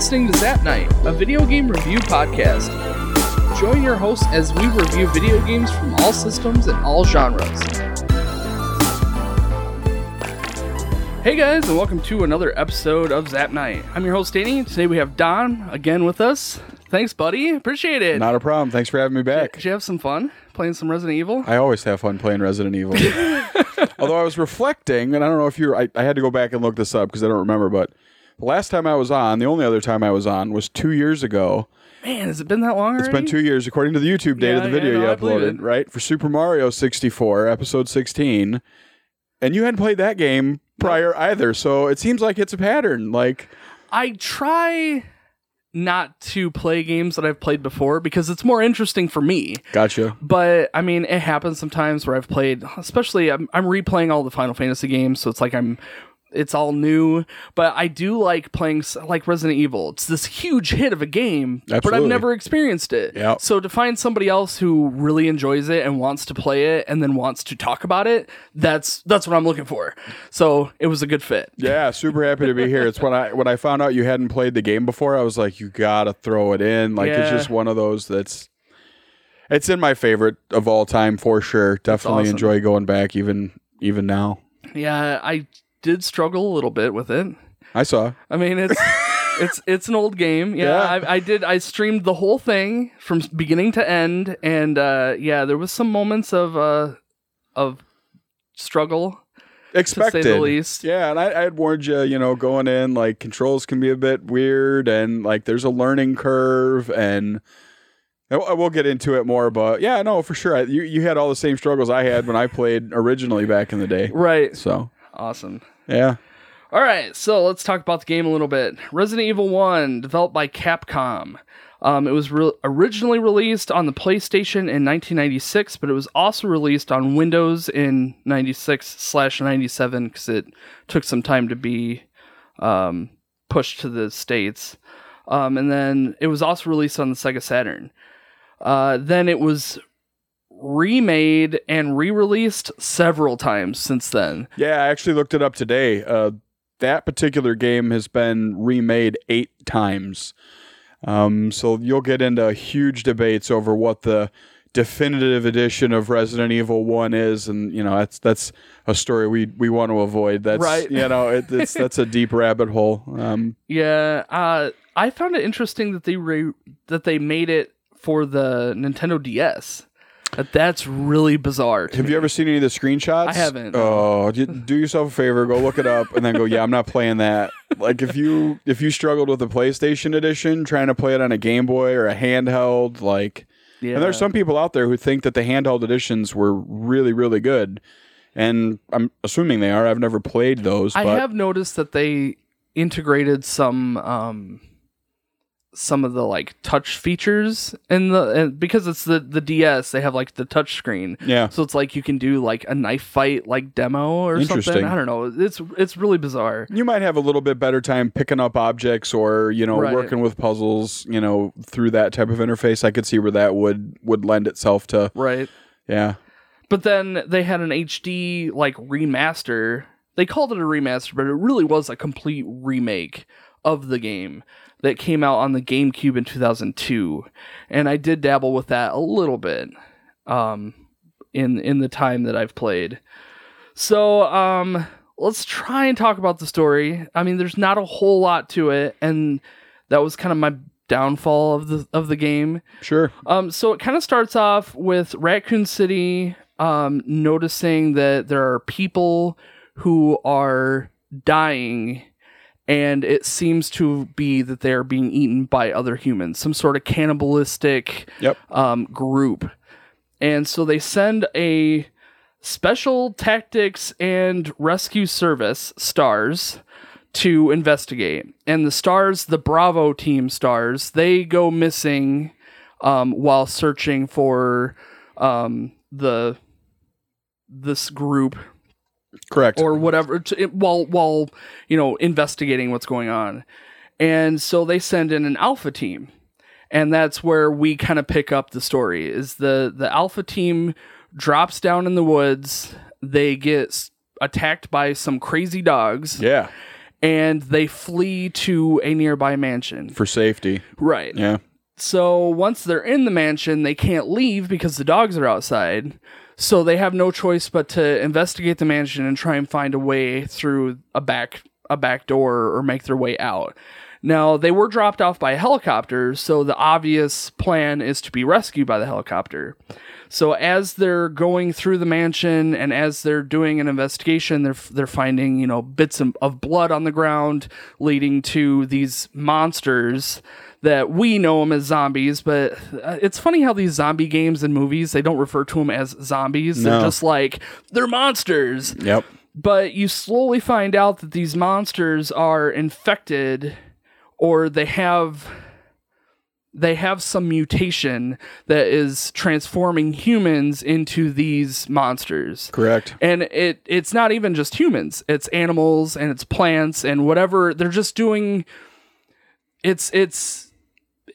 listening to Zap Night, a video game review podcast. Join your hosts as we review video games from all systems and all genres. Hey guys, and welcome to another episode of Zap Night. I'm your host Danny. Today we have Don again with us. Thanks, buddy. Appreciate it. Not a problem. Thanks for having me back. Did you have some fun playing some Resident Evil? I always have fun playing Resident Evil. Although I was reflecting, and I don't know if you're, I, I had to go back and look this up because I don't remember, but the last time I was on, the only other time I was on was two years ago. Man, has it been that long already? It's been two years, according to the YouTube date of the video yeah, no, you uploaded, right? For Super Mario 64, episode 16. And you hadn't played that game prior either. So it seems like it's a pattern. Like, I try not to play games that I've played before because it's more interesting for me. gotcha. But I mean, it happens sometimes where I've played, especially I'm, I'm replaying all the Final Fantasy games, so it's like I'm, it's all new. But I do like playing like Resident Evil. It's this huge hit of a game, but I've never experienced it. Yeah. So to find somebody else who really enjoys it and wants to play it and then wants to talk about it, that's that's what I'm looking for. So it was a good fit. Yeah, super happy to be here. It's when I when I found out you hadn't played the game before, I was like, you gotta throw it in. Like it's just one of those that's it's in my favorite of all time for sure. Definitely awesome. enjoy going back even even now. Yeah, I did struggle a little bit with it. I saw. I mean, it's it's it's an old game. Yeah, Yeah. I, I did. I streamed the whole thing from beginning to end, and uh, yeah, there was some moments of uh, of struggle. Expected. the least. Yeah, and I, I had warned you, you know, going in, like controls can be a bit weird and like there's a learning curve and will get into it more, but yeah, no, for sure. You you had all the same struggles I had when I played originally back in the day. Right. So Awesome. yeah. All right, so let's talk about the game a little bit. Resident Evil 1, developed by Capcom. Um, it was re- originally released on the PlayStation in 1996, but it was also released on Windows in 96 slash 97 because it took some time to be um, pushed to the States. Um, and then it was also released on the Sega Saturn. Uh, then it was remade and re released several times since then. Yeah, I actually looked it up today. Uh, that particular game has been remade eight times. Um, so you'll get into huge debates over what the definitive edition of Resident Evil One is, and you know that's that's a story we we want to avoid. That's Right. You know, it, it's that's a deep rabbit hole. Um, Yeah, uh, I found it interesting that they re- that they made it for the Nintendo DS. That that's really bizarre. have me. you ever seen any of the screenshots? I haven't. Oh, do, do yourself a favor, go look it up, and then go. Yeah, I'm not playing that. Like if you if you struggled with the PlayStation edition, trying to play it on a Game Boy or a handheld, like Yeah. And there's some people out there who think that the handheld editions were really, really good. And I'm assuming they are. I've never played those, I have noticed that they integrated some um some of the like touch features in the and because it's the the DS they have like the touch screen yeah. so it's like you can do like a knife fight like demo or something I don't know it's it's really bizarre You might have a little bit better time picking up objects or, you know, Right. working with puzzles, you know, through that type of interface. I could see where that would would lend itself to right yeah. But then they had an HD like remaster. They called it a remaster, but it really was a complete remake of the game that came out on the GameCube in 2002. And I did dabble with that a little bit um in in the time that I've played. So, um let's try and talk about the story. I mean, there's not a whole lot to it and that was kind of my downfall of the of the game. Sure. Um, so it kind of starts off with Raccoon City um, noticing that there are people who are dying, and it seems to be that they are being eaten by other humans, some sort of cannibalistic Yep. um, group. And so they send a special tactics and rescue service stars to investigate. And the stars, the Bravo team stars, they go missing um, while searching for um, the this group Correct. or whatever to, while while you know investigating what's going on and so they send in an alpha team and that's where we kind of pick up the story is the the alpha team drops down in the woods they get s- attacked by some crazy dogs yeah. and they flee to a nearby mansion. For safety. Right. Yeah. So once they're in the mansion, they can't leave because the dogs are outside. So they have no choice but to investigate the mansion and try and find a way through a back a back door or make their way out. Now, they were dropped off by a helicopter, so the obvious plan is to be rescued by the helicopter. So as they're going through the mansion and as they're doing an investigation, they're they're finding you know bits of, of blood on the ground, leading to these monsters that we know them as zombies. But uh, it's funny how these zombie games and movies they don't refer to them as zombies. They're just like they're monsters. Yep. But you slowly find out that these monsters are infected or they have they have some mutation that is transforming humans into these monsters. Correct. And it it's not even just humans. It's animals and it's plants and whatever. They're just doing it's it's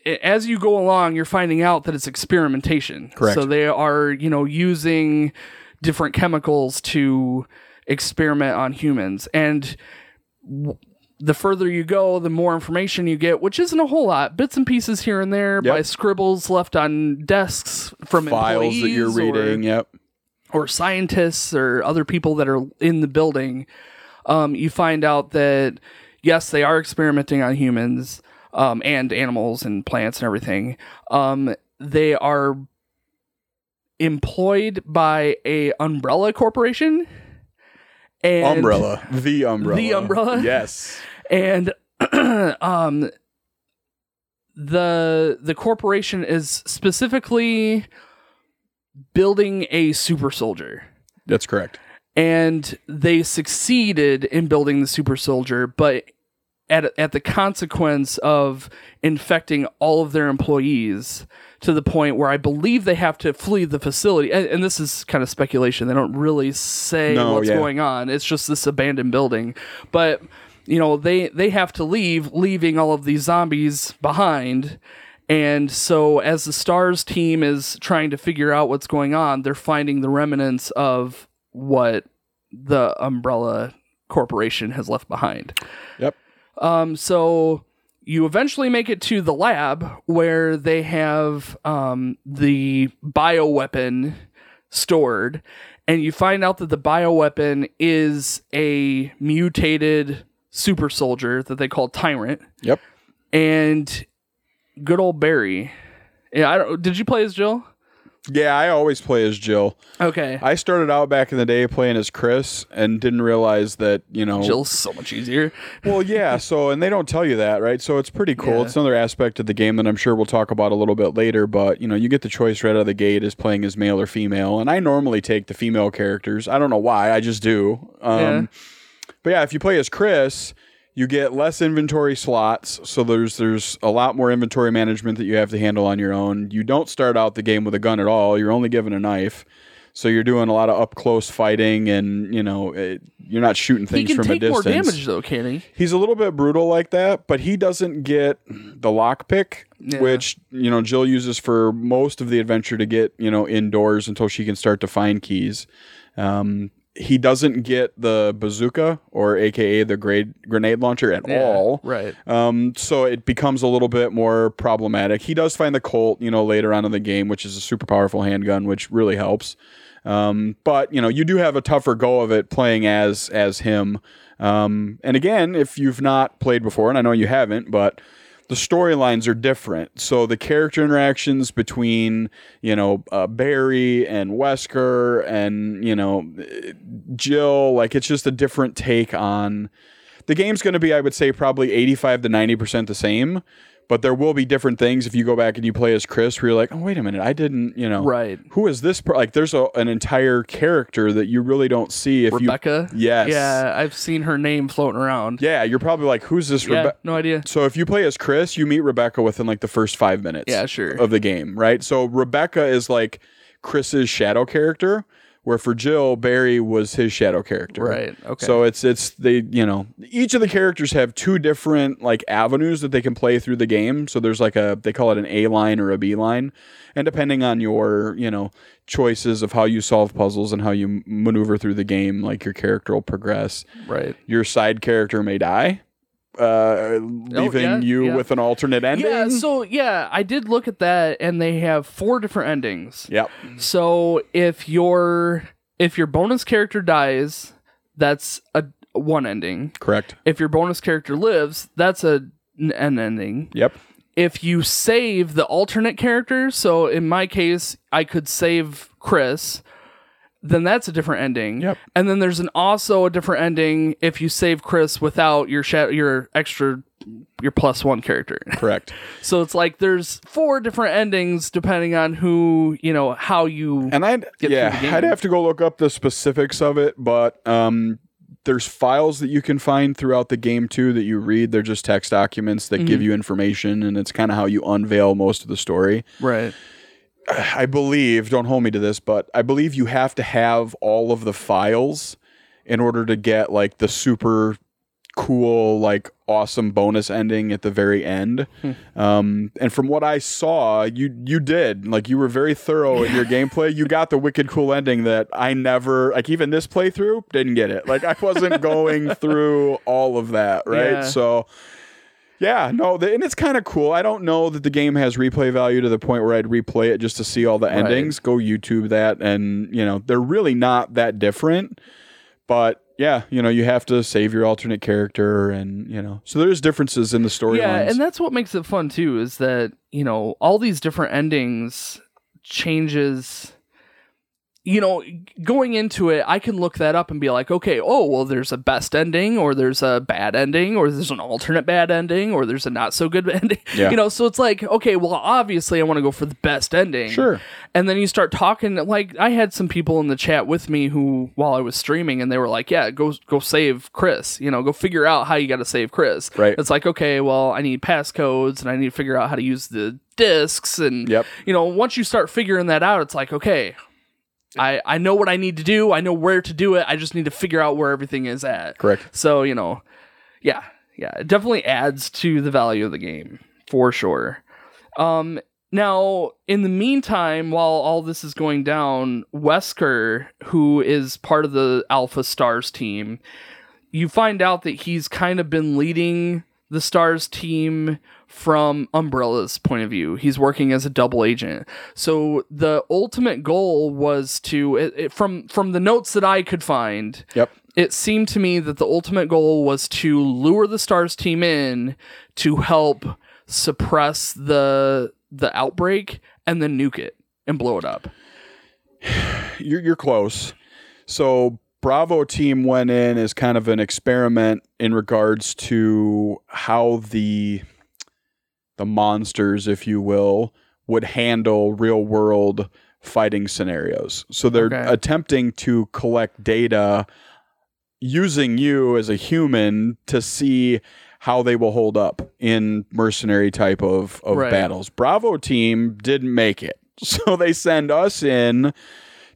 as you go along you're finding out that it's experimentation. Correct. So they are, you know, using different chemicals to experiment on humans and w- the further you go, the more information you get, which isn't a whole lot. Bits and pieces here and there by scribbles left on desks from Files that you're employees or- reading. Yep. or scientists or other people that are in the building, um, you find out that yes, they are experimenting on humans um, and animals and plants and everything. Um, they are employed by a umbrella corporation. And, umbrella. The umbrella. The umbrella? Yes. and um the the corporation is specifically building a super soldier That's correct. and they succeeded in building the super soldier but at at the consequence of infecting all of their employees to the point where I believe they have to flee the facility. And, and this is kind of speculation. They don't really say No, what's yeah. going on. It's just this abandoned building. But you know they they have to leave leaving all of these zombies behind. And so as the stars team is trying to figure out what's going on they're finding the remnants of what the umbrella corporation has left behind. Yep. Um, so you eventually make it to the lab where they have um, the bioweapon stored, and you find out that the bioweapon is a mutated super soldier that they call Tyrant, Yep. and good old Barry. Yeah, I don't. Did you play as Jill? Yeah, I always play as Jill. Okay, I started out back in the day playing as Chris and didn't realize that, you know. Jill's so much easier. Well, yeah, so, and they don't tell you that, right? So it's pretty cool. Yeah. It's another aspect of the game that I'm sure we'll talk about a little bit later, but, you know, you get the choice right out of the gate as playing as male or female. And I normally take the female characters. I don't know why, I just do. Um, Yeah. But yeah, if you play as Chris, you get less inventory slots, so there's there's a lot more inventory management that you have to handle on your own. You don't start out the game with a gun at all. You're only given a knife. So you're doing a lot of up close fighting and, you know, it, you're not shooting He things can from take a more distance. damage though, can he? He's a little bit brutal like that, but he doesn't get the lockpick, Yeah. which you know Jill uses for most of the adventure to get you know indoors until she can start to find keys. Um, he doesn't get the bazooka or AKA the grade grenade launcher at Yeah, all. right. Um, so it becomes a little bit more problematic. He does find the Colt, you know, later on in the game, which is a super powerful handgun, which really helps. Um, but you know, you do have a tougher go of it playing as as him. Um, and again, if you've not played before, and I know you haven't, but the storylines are different. So the character interactions between you know uh, Barry and Wesker and you know Jill, like it's just a different take on the game's going to be, I would say, probably 85 to 90% the same, but there will be different things if you go back and you play as Chris where you're like, oh, wait a minute, I didn't, you know, Right. who is this? Per-? Like, there's a, an entire character that you really don't see if Rebecca. you. Yes. Yeah, I've seen her name floating around. Yeah, you're probably like, who's this Yeah, Rebecca? no idea. So if you play as Chris, you meet Rebecca within like the first five minutes Yeah, sure. of the game, right? So Rebecca is like Chris's shadow character, Where for Jill, Barry was his shadow character. Right. Okay. So it's it's they you know each of the characters have two different like avenues that they can play through the game. So there's like a they call it an A line or a B line, and depending on your you know choices of how you solve puzzles and how you maneuver through the game, like your character will progress. right. Your side character may die, uh, leaving yeah, you yeah. with an alternate ending. Yeah, so yeah, I did look at that and they have four different endings. yep. So if your if your bonus character dies, that's a one ending. Correct. If your bonus character lives, that's a an ending. Yep. If you save the alternate character, so in my case, I could save Chris, then that's a different ending. Yep. And then there's an also a different ending if you save Chris without your sha- your extra your plus one character. Correct. So it's like there's four different endings depending on who, you know, how you And I'd yeah, the game. I'd have to go look up the specifics of it, but um, there's files that you can find throughout the game too that you read. They're just text documents that Mm-hmm. give you information, and it's kind of how you unveil most of the story. Right. I believe, don't hold me to this, but I believe you have to have all of the files in order to get like the super cool, like awesome bonus ending at the very end. Um, and from what I saw, you you did like you were very thorough in your gameplay. You got the wicked cool ending that I never like. Even this playthrough didn't get it. Like I wasn't going through all of that, right? Yeah. So. Yeah, no, the, and it's kind of cool. I don't know that the game has replay value to the point where I'd replay it just to see all the endings. Go YouTube that, and you know they're really not that different. But yeah, you know you have to save your alternate character, and you know so there's differences in the storylines. Yeah, and that's what makes it fun too is that, you know, all these different endings changes you know, going into it, I can look that up and be like, okay, oh, well, there's a best ending, or there's a bad ending, or there's an alternate bad ending, or there's a not so good ending. Yeah. You know, so it's like, okay, well, obviously, I want to go for the best ending. Sure. And then you start talking. Like, I had some people in the chat with me who, while I was streaming, and they were like, yeah, go go save Chris. You know, go figure out how you got to save Chris. Right. It's like, okay, well, I need passcodes, and I need to figure out how to use the discs, and Yep. you know, once you start figuring that out, it's like, okay, I I know what I need to do. I know where to do it. I just need to figure out where everything is at. Correct. So, you know, yeah, yeah, it definitely adds to the value of the game for sure. Um now, in the meantime, while all this is going down, Wesker, who is part of the Alpha Stars team, you find out that he's kind of been leading the Stars team from Umbrella's point of view. He's working as a double agent. So the ultimate goal was to it, it- from from the notes that I could find, Yep. it seemed to me that the ultimate goal was to lure the Stars team in to help suppress the the outbreak and then nuke it and blow it up. You're you're close. So Bravo team went in as kind of an experiment in regards to how the the monsters, if you will, would handle real world fighting scenarios. So they're Okay. attempting to collect data using you as a human to see how they will hold up in mercenary type of, of Right. battles. Bravo team didn't make it. So they send us in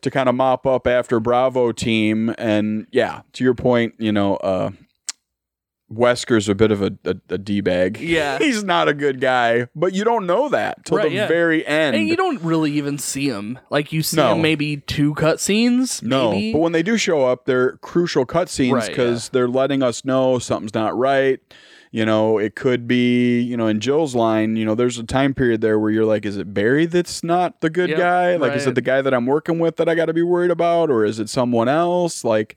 to kind of mop up after Bravo team. And yeah, to your point, you know, uh, Wesker's a bit of a, a, a D bag. Yeah. He's not a good guy, but you don't know that till Right, the yeah. very end. And you don't really even see him. Like you see No. him maybe two cutscenes. No, maybe. but when they do show up, they're crucial cutscenes Right, because they're letting us know something's not right. You know, it could be, you know, in Jill's line, you know, there's a time period there where you're like, is it Barry that's not the good Yep, guy? Like, is it the guy that I'm working with that I got to be worried about? Or is it someone else? Like,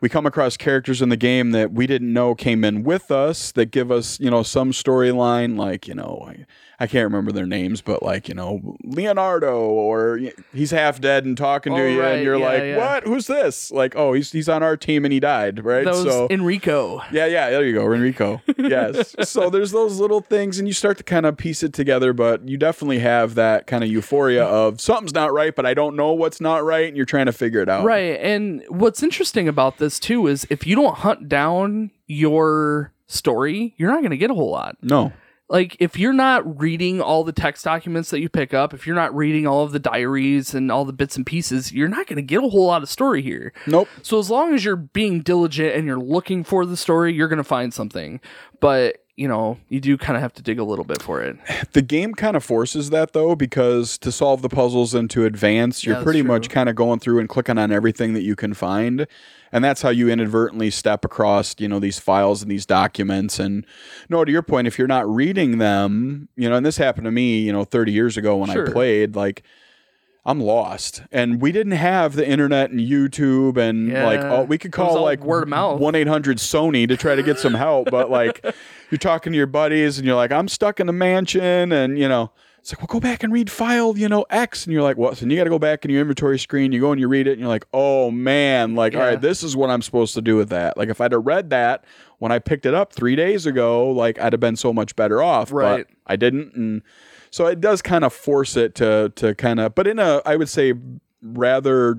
we come across characters in the game that we didn't know came in with us that give us, you know, some storyline. Like, you know, I, can't remember their names, but like, you know, Leonardo, or he's half dead and talking to Oh, you, right, and you're yeah, like, yeah. what? Who's this? Like, oh, he's he's on our team and he died, right? was so Enrico. yeah, yeah, there you go, Enrico. yes. So there's those little things, and you start to kind of piece it together, but you definitely have that kind of euphoria of something's not right, but I don't know what's not right, and you're trying to figure it out. Right. And what's interesting about this too is if you don't hunt down your story, you're not going to get a whole lot. No. Like if you're not reading all the text documents that you pick up, if you're not reading all of the diaries and all the bits and pieces, you're not going to get a whole lot of story here. Nope. So as long as you're being diligent and you're looking for the story, you're going to find something. But, you know, you do kind of have to dig a little bit for it. The game kind of forces that though, because to solve the puzzles and to advance, you're pretty true. much kind of going through and clicking on everything that you can find. And that's how you inadvertently step across, you know, these files and these documents. And no, to your point, if you're not reading them, you know, and this happened to me, you know, 30 years ago when Sure. I played, like I'm lost. And we didn't have the internet and YouTube and like Yeah. oh, we could call like word of mouth. 1-800 Sony to try to get some help, but like you're talking to your buddies and you're like, I'm stuck in the mansion and you know, it's like, well, go back and read file, you know, X. And you're like, what? So then you got to go back in your inventory screen. You go and you read it and you're like, oh man, like, all Yeah. right, this is what I'm supposed to do with that. Like if I'd have read that when I picked it up three days ago, like I'd have been so much better off. Right. But I didn't. And so it does kind of force it to, to kind of, but in a, I would say rather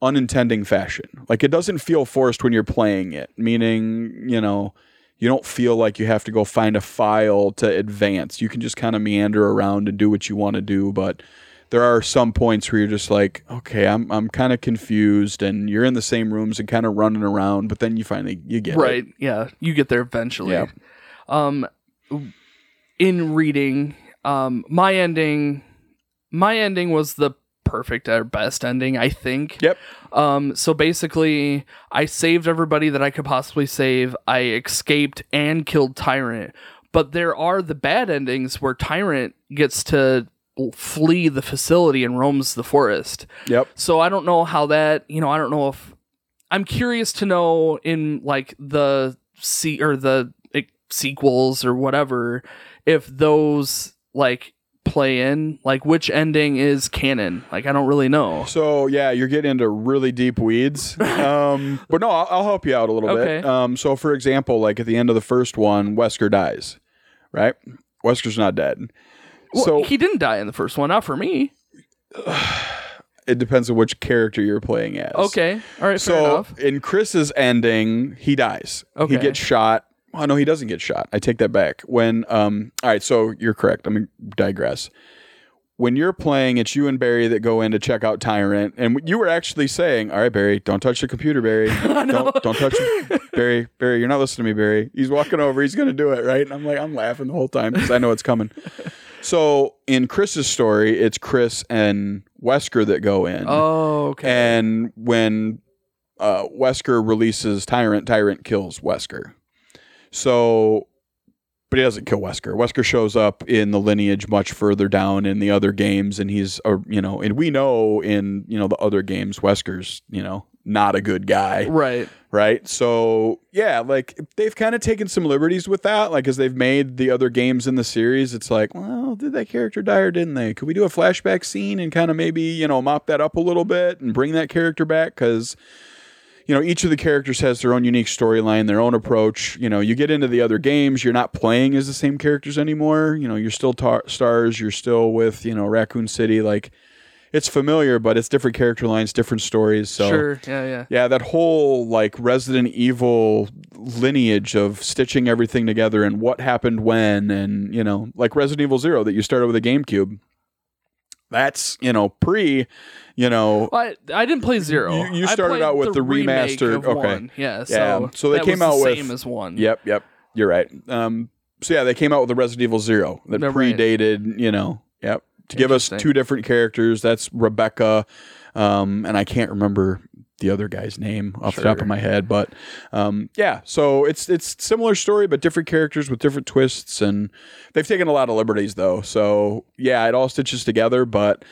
unintending fashion. Like it doesn't feel forced when you're playing it, meaning, you know, you don't feel like you have to go find a file to advance. You can just kind of meander around and do what you want to do, but there are some points where you're just like, okay, I'm I'm kind of confused and you're in the same rooms and kind of running around, but then you finally you get right. it. Yeah. You get there eventually. Yeah. Um, in reading, um, my ending, my ending was the perfect or best ending, I think. Yep. Um, so basically, I saved everybody that I could possibly save. I escaped and killed Tyrant. But there are the bad endings where Tyrant gets to flee the facility and roams the forest. Yep. So I don't know how that, you know, I don't know if I'm curious to know in like the se- or the like, sequels or whatever if those like play in like which ending is canon. Like I don't really know. So yeah, you're getting into really deep weeds. Um, but no, I'll, I'll help you out a little Okay. bit. Um, so for example, like at the end of the first one, Wesker dies, right? Wesker's not dead. Well, so he didn't die in the first one, not for me. it depends on which character you're playing as. Okay. All right, fair So enough. in Chris's ending, he dies. Okay. He gets shot. Oh no, he doesn't get shot. I take that back. When um all right, so you're correct. I'm gonna digress. When you're playing, it's you and Barry that go in to check out Tyrant, and you were actually saying, "All right, Barry, don't touch the computer, Barry. don't don't touch it, Barry. Barry, you're not listening to me, Barry. He's walking over. He's gonna do it, right?" And I'm like, I'm laughing the whole time because I know it's coming. So in Chris's story, it's Chris and Wesker that go in. Oh, okay. And when uh, Wesker releases Tyrant, Tyrant kills Wesker. So, but he doesn't kill Wesker. Wesker shows up in the lineage much further down in the other games, and he's, uh, you know, and we know in you know the other games, Wesker's, you know, not a good guy right. right? So yeah, like they've kind of taken some liberties with that, like as they've made the other games in the series. It's like, well, did that character die or didn't they? Could we do a flashback scene and kind of maybe you know mop that up a little bit and bring that character back? Because you know each of the characters has their own unique storyline, their own approach. You know, you get into the other games, you're not playing as the same characters anymore. You know, you're still tar- stars, you're still with you know Raccoon City, like. It's familiar, but it's different character lines, different stories. So Sure. Yeah, yeah. yeah, that whole like Resident Evil lineage of stitching everything together and what happened when, and you know, like Resident Evil Zero that you started with a GameCube. That's you know pre, you know, Well, I, I didn't play zero. You- you started out with the remake remastered- okay. one. Yeah. So, Yeah, so they came out the with- same as one. Yep, yep, you're right. Um, so yeah, they came out with the Resident Evil Zero that right. predated, you know, yep, to give us two different characters. That's Rebecca, um, and I can't remember the other guy's name off the top of my head, but um, yeah. So it's it's similar story, but different characters with different twists, and they've taken a lot of liberties though. So yeah, it all stitches together, but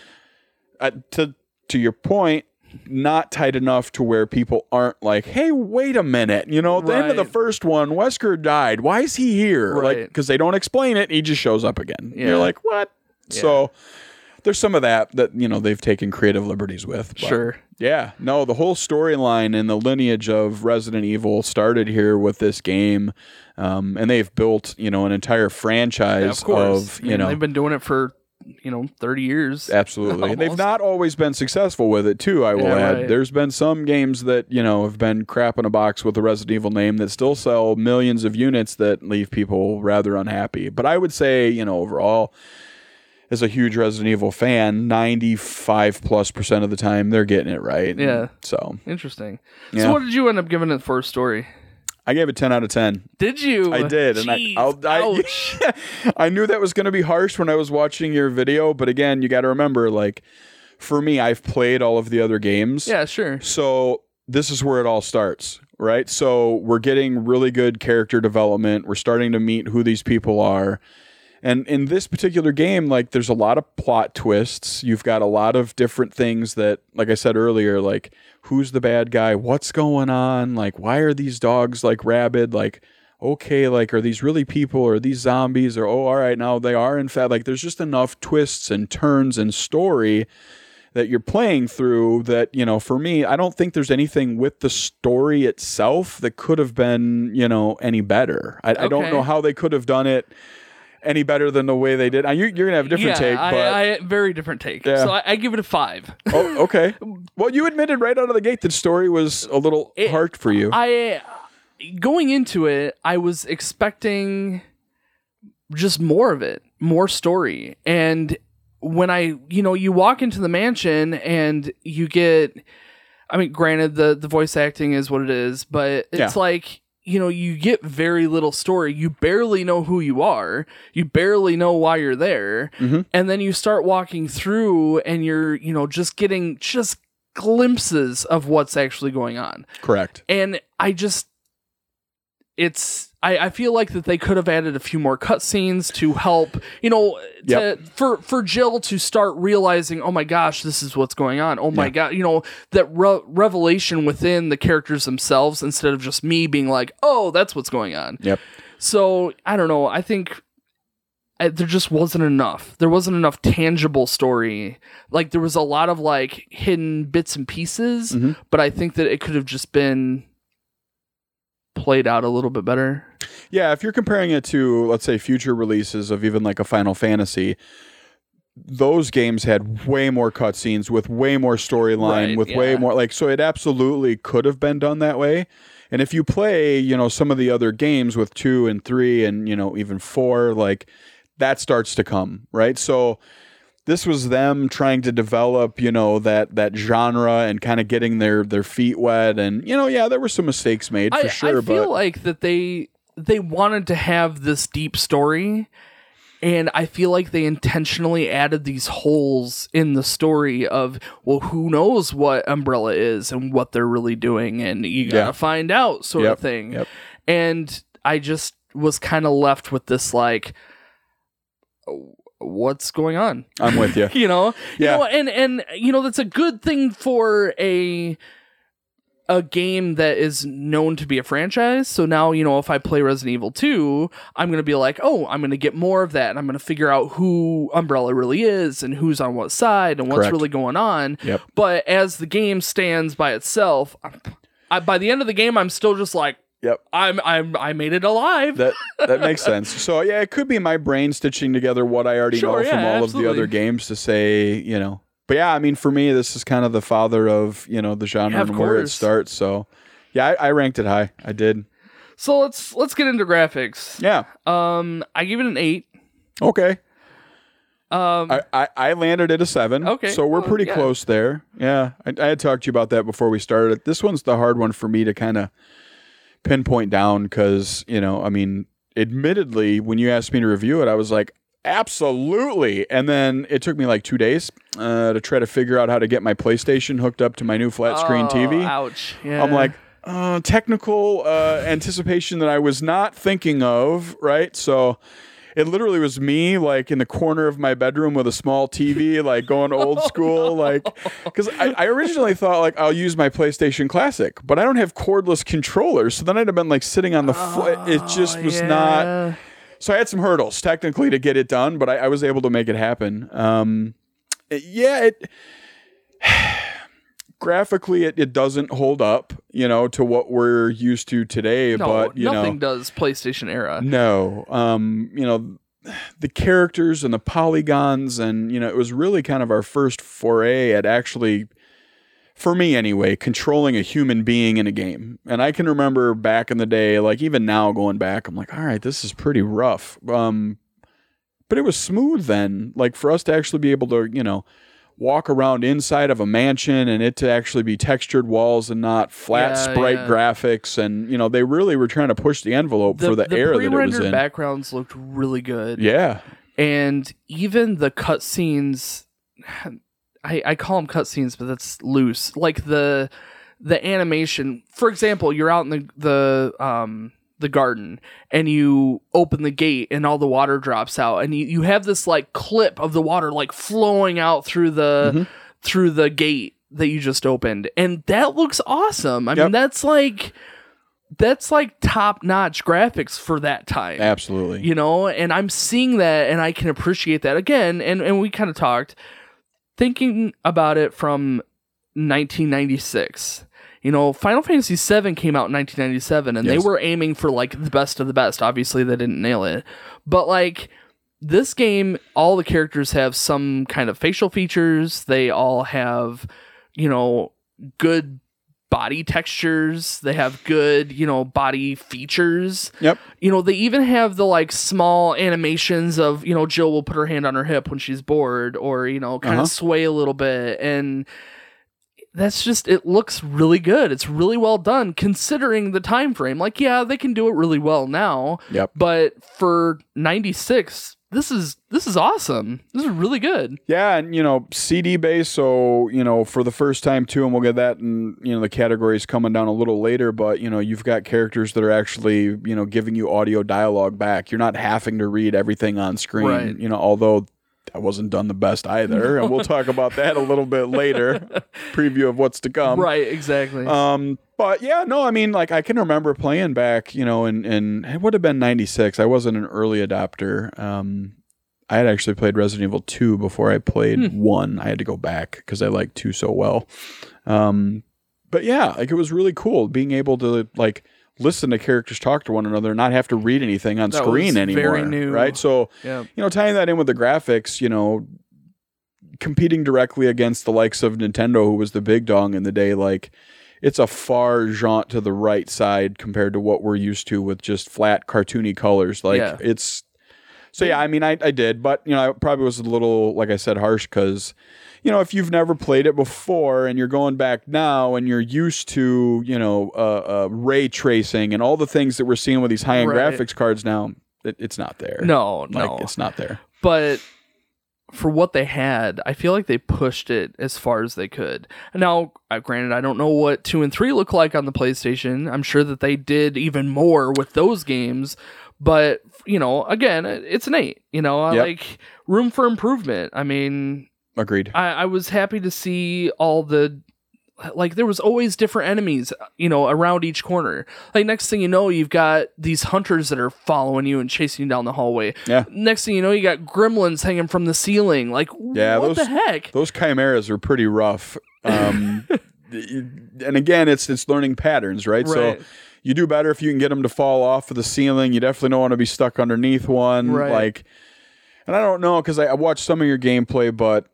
uh, to to your point. Not tight enough to where people aren't like, "Hey, wait a minute!" You know, at the end of the first one, Wesker died. Why is he here? Like, Right. because they don't explain it. He just shows up again. Yeah. You're like, what? Yeah. So there's some of that that you know they've taken creative liberties with. but- Sure. Yeah. No, the whole storyline and the lineage of Resident Evil started here with this game, um, and they've built you know an entire Yeah, franchise of course. of I you mean, know they've been doing it for you know, 30 years. Absolutely. And they've not always been successful with it too, I will Yeah, add. right. There's been some games that, you know, have been crap in a box with the Resident Evil name that still sell millions of units that leave people rather unhappy. But I would say, you know, overall as a huge Resident Evil fan, 95 plus percent of the time they're getting it right. Yeah. So, Interesting. Yeah. So what did you end up giving it for a story? I gave it 10 out of 10. Did you? I did, and I, I. I knew that was going to be harsh when I was watching your video, but again, you got to remember, like, for me, I've played all of the other games, yeah, sure. so this is where it all starts, right? So we're getting really good character development. We're starting to meet who these people are. And in this particular game, like there's a lot of plot twists. You've got a lot of different things that, like I said earlier, like who's the bad guy? What's going on? Like, why are these dogs like rabid? Like, okay, like are these really people or are these zombies? Or oh, all right, now they are in fact like there's just enough twists and turns and story that you're playing through that you know for me i don't think there's anything with the story itself that could have been you know any better i, I don't know how they could have done it any better than the way they did Now, you, you're gonna have a different yeah, take I, I very different take. Yeah. So I, I give it a five. oh, okay well you admitted right out of the gate that story was a little It- hard for you I going into it, I was expecting just more of it, more story. And when I, you know, you walk into the mansion and you get I mean, granted the the voice acting is what it is, but it's Yeah. like you know, you get very little story. You barely know who you are. You barely know why you're there. Mhm. And then you start walking through and you're, you know, just getting just glimpses of what's actually going on correct and I just it's I, I feel like that they could have added a few more cutscenes to help you know to, Yep. for for Jill to start realizing oh my gosh this is what's going on oh my Yeah. god you know that re- revelation within the characters themselves instead of just me being like oh that's what's going on yep so I don't know I think I, there just wasn't enough there wasn't enough tangible story like there was a lot of like hidden bits and pieces Mhm. but I think that it could have just been played out a little bit better. Yeah, if you're comparing it to, let's say, future releases of even like a Final Fantasy, those games had way more cutscenes with way more storyline, Right, with way more like. So it absolutely could have been done that way. And if you play, you know, some of the other games with two and three and you know even four, like that starts to come right. So this was them trying to develop, you know, that that genre and kind of getting their their feet wet. And you know, yeah, there were some mistakes made for I, sure, I feel but like that they they wanted to have this deep story and I feel like they intentionally added these holes in the story of well who knows what Umbrella is and what they're really doing and you got to Yeah. find out sort Yep, of thing. yep. And I just was kind of left with this like what's going on? I'm with you. you know Yeah. you know, and and you know that's a good thing for a a game that is known to be a franchise so now you know if i play resident evil 2 i'm going to be like oh i'm going to get more of that and i'm going to figure out who umbrella really is and who's on what side and what's Correct. really going on Yep. but as the game stands by itself I, by the end of the game i'm still just like Yep. i'm i'm i made it alive That that makes sense. So yeah, it could be my brain stitching together what I already Sure, know from yeah, all of the other games to say, you know. But yeah, I mean, for me, this is kind of the father of you know the genre Yeah, and where it starts. So yeah, I, I ranked it high. I did. so let's let's get into graphics Yeah. um i give it an 8 Okay. um I, I, I landed at a seven. Okay. So we're Oh, pretty yeah. close there. Yeah. I, I had talked to you about that before we started. This one's the hard one for me to kind of pinpoint down because, you know, I mean, admittedly, when you asked me to review it, I was like, absolutely. And then it took me like two days uh, to try to figure out how to get my PlayStation hooked up to my new flat screen Oh, TV. Ouch. Yeah. I'm like, uh, technical uh, anticipation that I was not thinking of, right? So it literally was me, like in the corner of my bedroom with a small TV, like going old school, like because I, I originally thought like I'll use my PlayStation Classic, but I don't have cordless controllers, so then I'd have been like sitting on the foot. It just was not. So I had some hurdles technically to get it done, but I, I was able to make it happen. Um, yeah, it graphically it, it doesn't hold up, you know, to what we're used to today. No, but you nothing know, does PlayStation era. no, um, you know, the characters and the polygons and you know it was really kind of our first foray at actually for me anyway controlling a human being in a game and i can remember back in the day like even now going back i'm like all right this is pretty rough um but it was smooth then like for us to actually be able to you know walk around inside of a mansion and it to actually be textured walls and not flat Yeah, sprite yeah. graphics and you know they really were trying to push the envelope for the, era that it was pre-rendered in backgrounds looked really good. yeah and even the cutscenes I, I call them cutscenes but that's loose like the the animation for example you're out in the the um the garden and you open the gate and all the water drops out and you, you have this like clip of the water like flowing out through the Mhm. through the gate that you just opened. And that looks awesome. I Yep. mean that's like that's like top notch graphics for that time. Absolutely. You know? And i'm seeing that and i can appreciate that again. And and we kind of talked. Thinking about it from 1996 you know final fantasy 7 came out in 1997 and Yes. they were aiming for like the best of the best. Obviously they didn't nail it. But like this game all the characters have some kind of facial features. They all have you know good body textures. They have good you know body features. Yep. You know they even have the like small animations of you know jill will put her hand on her hip when she's bored or you know kind Uh-huh. of sway a little bit. And that's just it looks really good it's really well done considering the time frame like yeah they can do it really well now yep but for 96 this is this is awesome this is really good Yeah, and you know, CD based, so you know, for the first time too, and we'll get that and you know the categories coming down a little later, but you know, you've got characters that are actually, you know, giving you audio dialogue back. You're not having to read everything on screen. Right. You know, although that wasn't done the best either. And we'll talk about that a little bit later. Preview of what's to come. right exactly Um, but yeah, no, I mean, like I can remember playing back, you know, and and it would have been '96. I wasn't an early adopter. Um, I had actually played Resident Evil 2 before I played Hmm. one. I had to go back because I liked two so well. Um, but yeah, like it was really cool being able to like listen to characters talk to one another and not have to read anything on That screen anymore. very new. Right. So yeah you know, tying that in with the graphics, you know, competing directly against the likes of Nintendo, who was the big dog in the day, like it's a far jaunt to the right side compared to what we're used to with just flat cartoony colors. Like Yeah. it's so yeah, I mean I, I did, but you know, I probably was a little like I said, harsh because you know, if you've never played it before and you're going back now and you're used to, you know, uh, uh, ray tracing and all the things that we're seeing with these high end Right. graphics cards now, it, it's not there. no like no it's not there. but for what they had, I feel like they pushed it as far as they could. Now, uh, granted, I don't know what two and three look like on the PlayStation. I'm sure that they did even more with those games, but you know, again, it's an eight. You know, Yep. like room for improvement. I mean, Agreed. I, I was happy to see all the like there was always different enemies you know around each corner like next thing you know you've got these hunters that are following you and chasing you down the hallway Yeah. next thing you know you got gremlins hanging from the ceiling like Yeah, what the those- heck Those chimeras are pretty rough. Um, and again, it's it's learning patterns, right? Right. So you do better if you can get them to fall off of the ceiling. You definitely don't want to be stuck underneath one. Right. Like, and I don't know because I, I watched some of your gameplay, but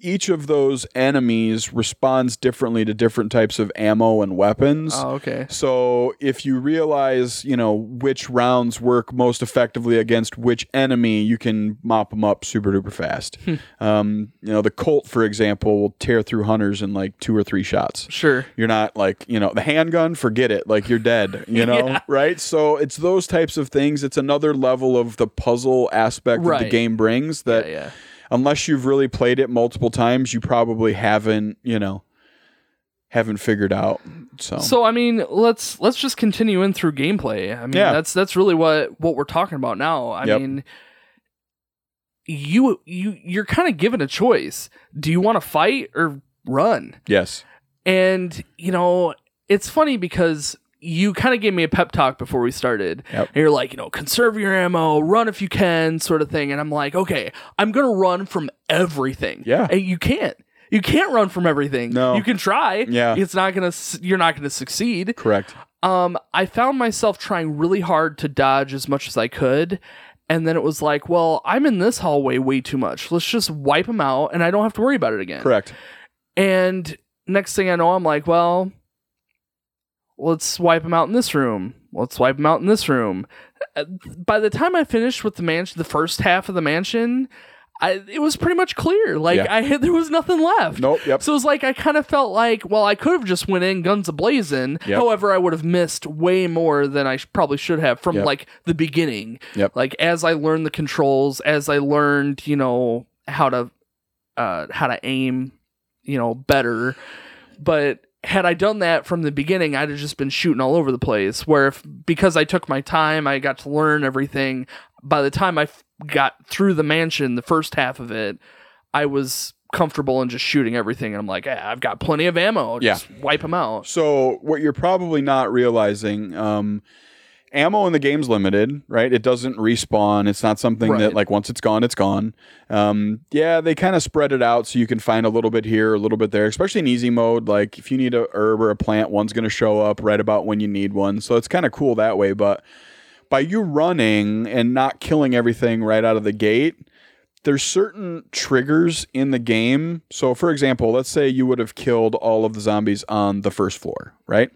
each of those enemies responds differently to different types of ammo and weapons. oh okay So if you realize, you know, which rounds work most effectively against which enemy, you can mop them up super duper fast. Hmm. um, you know, the Colt, for example, will tear through hunters in like two or three shots. sure You're not like, you know, the handgun, forget it. Like you're dead, you know, Yeah. right? So it's those types of things. It's another level of the puzzle aspect that the game brings that yeah, yeah. Unless you've really played it multiple times, you probably haven't, you know, haven't figured out. So, so i mean let's let's just continue in through gameplay i mean Yeah. that's that's really what what we're talking about now i Yep. mean you you you're kind of given a choice do you want to fight or run yes. And, you know, it's funny because you kind of gave me a pep talk before we started. Yep. And you're like, you know, conserve your ammo, run if you can, sort of thing. And I'm like, okay, I'm going to run from everything. Yeah. And you can't. You can't run from everything. No. You can try. Yeah. It's not going to, you're not going to succeed. Correct. Um, I found myself trying really hard to dodge as much as I could. And then it was like, well, I'm in this hallway way too much. Let's just wipe them out and I don't have to worry about it again. Correct. And next thing I know, I'm like, well, let's wipe them out in this room. Let's wipe them out in this room. Uh, By the time I finished with the mansion, the first half of the mansion, I, it was pretty much clear. Like Yeah. I had, there was nothing left. Nope. Yep. So it was like I kind of felt like, well, I could have just went in guns a blazing. Yep. However, I would have missed way more than I sh- probably should have from Yep. like the beginning. Yep. Like as I learned the controls, as I learned, you know, how to uh how to aim, you know, better. But had I done that from the beginning, I'd have just been shooting all over the place. Where if because I took my time, I got to learn everything. By the time I f- got through the mansion, the first half of it, I was comfortable in just shooting everything. And I'm like, ah, I've got plenty of ammo. Just wipe them out. So what you're probably not realizing, um, ammo in the game's limited, right? It doesn't respawn. It's not something that like once it's gone, it's gone. Um, yeah, they kind of spread it out so you can find a little bit here, a little bit there, especially in easy mode. Like if you need a herb or a plant, one's going to show up right about when you need one. So it's kind of cool that way. But by you running and not killing everything right out of the gate, there's certain triggers in the game. So, for example, let's say you would have killed all of the zombies on the first floor, right?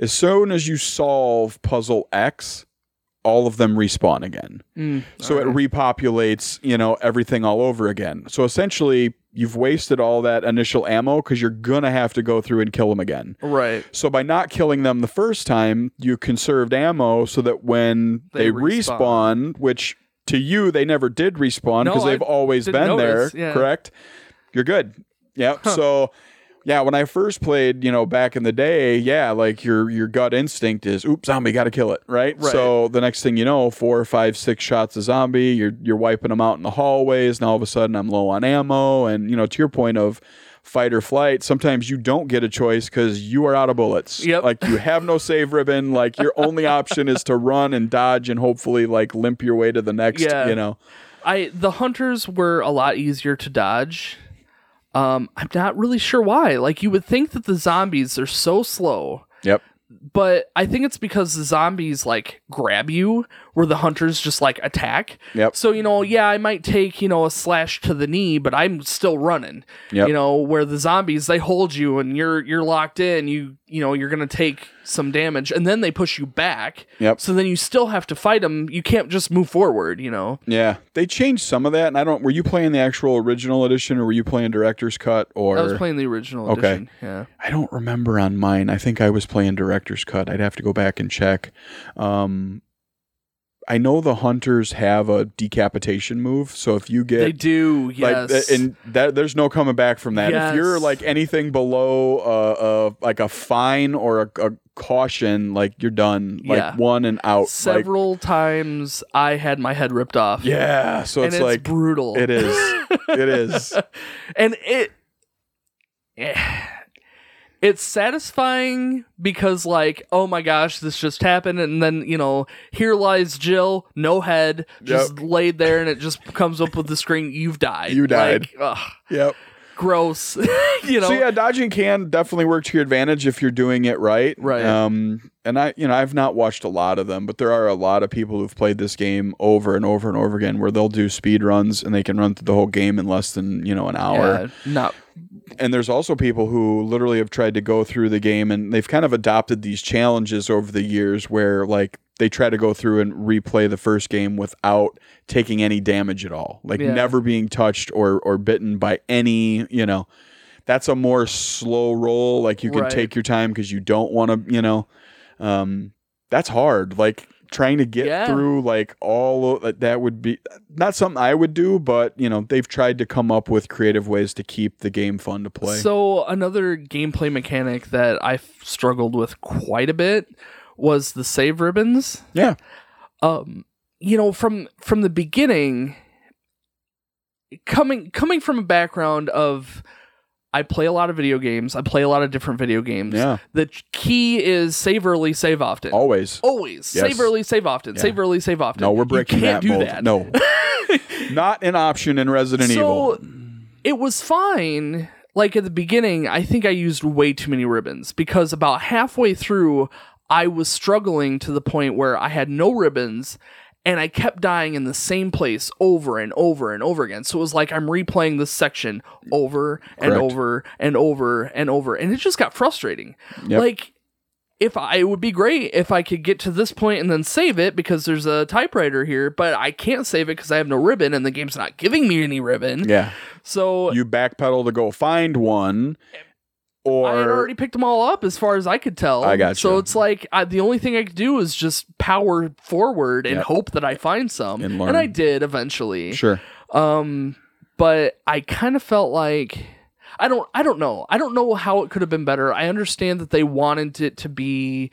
As soon as you solve puzzle X, all of them respawn again. Mm, So it repopulates, you know, everything all over again. So essentially, you've wasted all that initial ammo because you're gonna have to go through and kill them again. right. So by not killing them the first time, you conserved ammo so that when They they, respawn. respawn, which to you they never did respawn because I they've always been notice, there, yeah. correct? You're good. Yep. So yeah, when I first played, you know, back in the day, yeah, like your your gut instinct is, oops, zombie, got to kill it, right? Right. So the next thing you know, four or five, six shots of zombie, you're you're wiping them out in the hallways, and all of a sudden I'm low on ammo, and you know, to your point of fight or flight, sometimes you don't get a choice because you are out of bullets. Yep. Like you have no save ribbon. Like your only option is to run and dodge and hopefully like limp your way to the next. Yeah. You know. I the hunters were a lot easier to dodge. Um, I'm not really sure why. Like you would think that the zombies are so slow, Yep. but I think it's because the zombies like grab you, where the hunters just like attack. Yep. So you know, yeah, I might take you know a slash to the knee, but I'm still running. Yep. You know, where the zombies they hold you and you're you're locked in. You you know you're gonna take some damage, and then they push you back. Yep. So then you still have to fight them. You can't just move forward. You know. Yeah, they changed some of that, and I don't. Were you playing the actual original edition, or were you playing director's cut? Or I was playing the original Okay. edition. Yeah. I don't remember on mine. I think I was playing director's cut. I'd have to go back and check. Um, I know the hunters have a decapitation move, so if you get They do, yes. th- and that there's no coming back from that. If you're like anything below uh, uh like a fine or a, a caution, like you're done. Like Yeah. one and out. Like, Several times I had my head ripped off. yeah, so and it's it's, like brutal. it is. it is. and it eh, it's satisfying because like oh my gosh this just happened and then you know here lies jill no head just laid there and it just comes up with the screen you've died You died. Like, Yep. gross you know So yeah, dodging can definitely work to your advantage if you're doing it right. Right. Um, and I, you know, I've not watched a lot of them, but there are a lot of people who've played this game over and over and over again, where they'll do speed runs and they can run through the whole game in less than you know an hour. yeah, not And there's also people who literally have tried to go through the game, and they've kind of adopted these challenges over the years, where like they try to go through and replay the first game without taking any damage at all, like Yeah. never being touched or or bitten by any, you know that's a more slow roll. Like you can Right. take your time because you don't want to, you know, um, that's hard. Like trying to get Yeah. through like all of that, that would be not something I would do, but you know, they've tried to come up with creative ways to keep the game fun to play. So another gameplay mechanic that I struggled with quite a bit was the save ribbons. yeah. Um, you know, from from the beginning, coming coming from a background of I play a lot of video games. I play a lot of different video games. Yeah. The key is save early, save often. Always. Always Yes. save early, save often. Yeah. Save early, save often. No, we're breaking you can't that do mold. that. No. not an option in Resident So- Evil. it was fine. Like at the beginning, I think I used way too many ribbons because about halfway through, I was struggling to the point where I had no ribbons and I kept dying in the same place over and over and over again. So it was like I'm replaying this section over and Correct. over and over and over, and it just got frustrating. Yep. Like if I it would be great if I could get to this point and then save it because there's a typewriter here, but I can't save it because I have no ribbon and the game's not giving me any ribbon. Yeah. So You backpedal to go find one, or I had already picked them all up as far as I could tell. I got you. So it's like I, the only thing I could do is just power forward and Yep. hope that I find some, And and. I did eventually. sure. Um, but I kind of felt like I don't I don't know. I don't know how it could have been better. I understand that they wanted it to be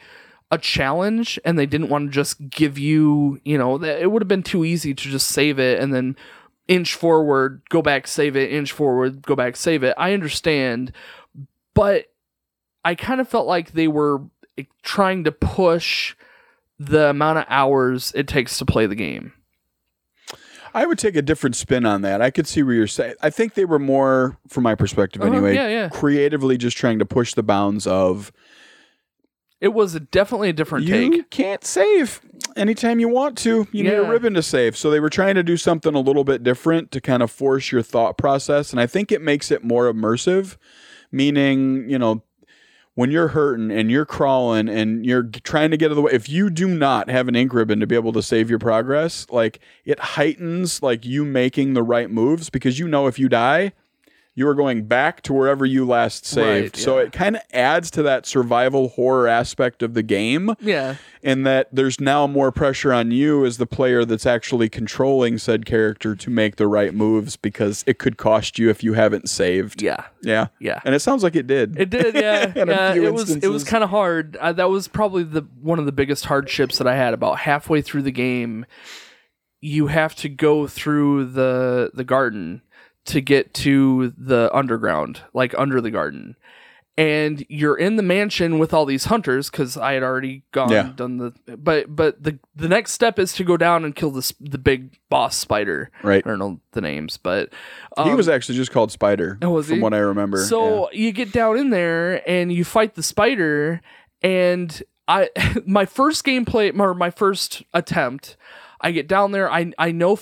a challenge and they didn't want to just give you, you know, that it would have been too easy to just save it and then inch forward, go back, save it, inch forward, go back, save it. I understand, but I kind of felt like they were eh, trying to push the amount of hours it takes to play the game. I would take a different spin on that. I could see where you're saying. I think they were more, from my perspective Uh-huh, anyway, yeah, yeah. creatively just trying to push the bounds of It was definitely a different you take. You can't save anytime you want to. You need a ribbon to save. So they were trying to do something a little bit different to kind of force your thought process, and I think it makes it more immersive. Meaning, you know, when you're hurting and you're crawling and you're trying to get out of the way, if you do not have an ink ribbon to be able to save your progress, like it heightens like you making the right moves because you know if you die, you are going back to wherever you last saved. Right, So it kind of adds to that survival horror aspect of the game Yeah. in that there's now more pressure on you as the player that's actually controlling said character to make the right moves because it could cost you if you haven't saved. Yeah. Yeah. Yeah. And it sounds like it did. It did, yeah. Yeah it was it was kind of hard. Uh, that was probably the one of the biggest hardships that I had. About halfway through the game, you have to go through the the garden to get to the underground, like under the garden. And you're in the mansion with all these hunters because I had already gone Yeah. done the but but the the next step is to go down and kill this the big boss spider. Right. I don't know the names, but he um, was actually just called Spider Oh, was from he? what I remember. So you get down in there and you fight the spider, and I my first gameplay or my first attempt, I get down there. I I know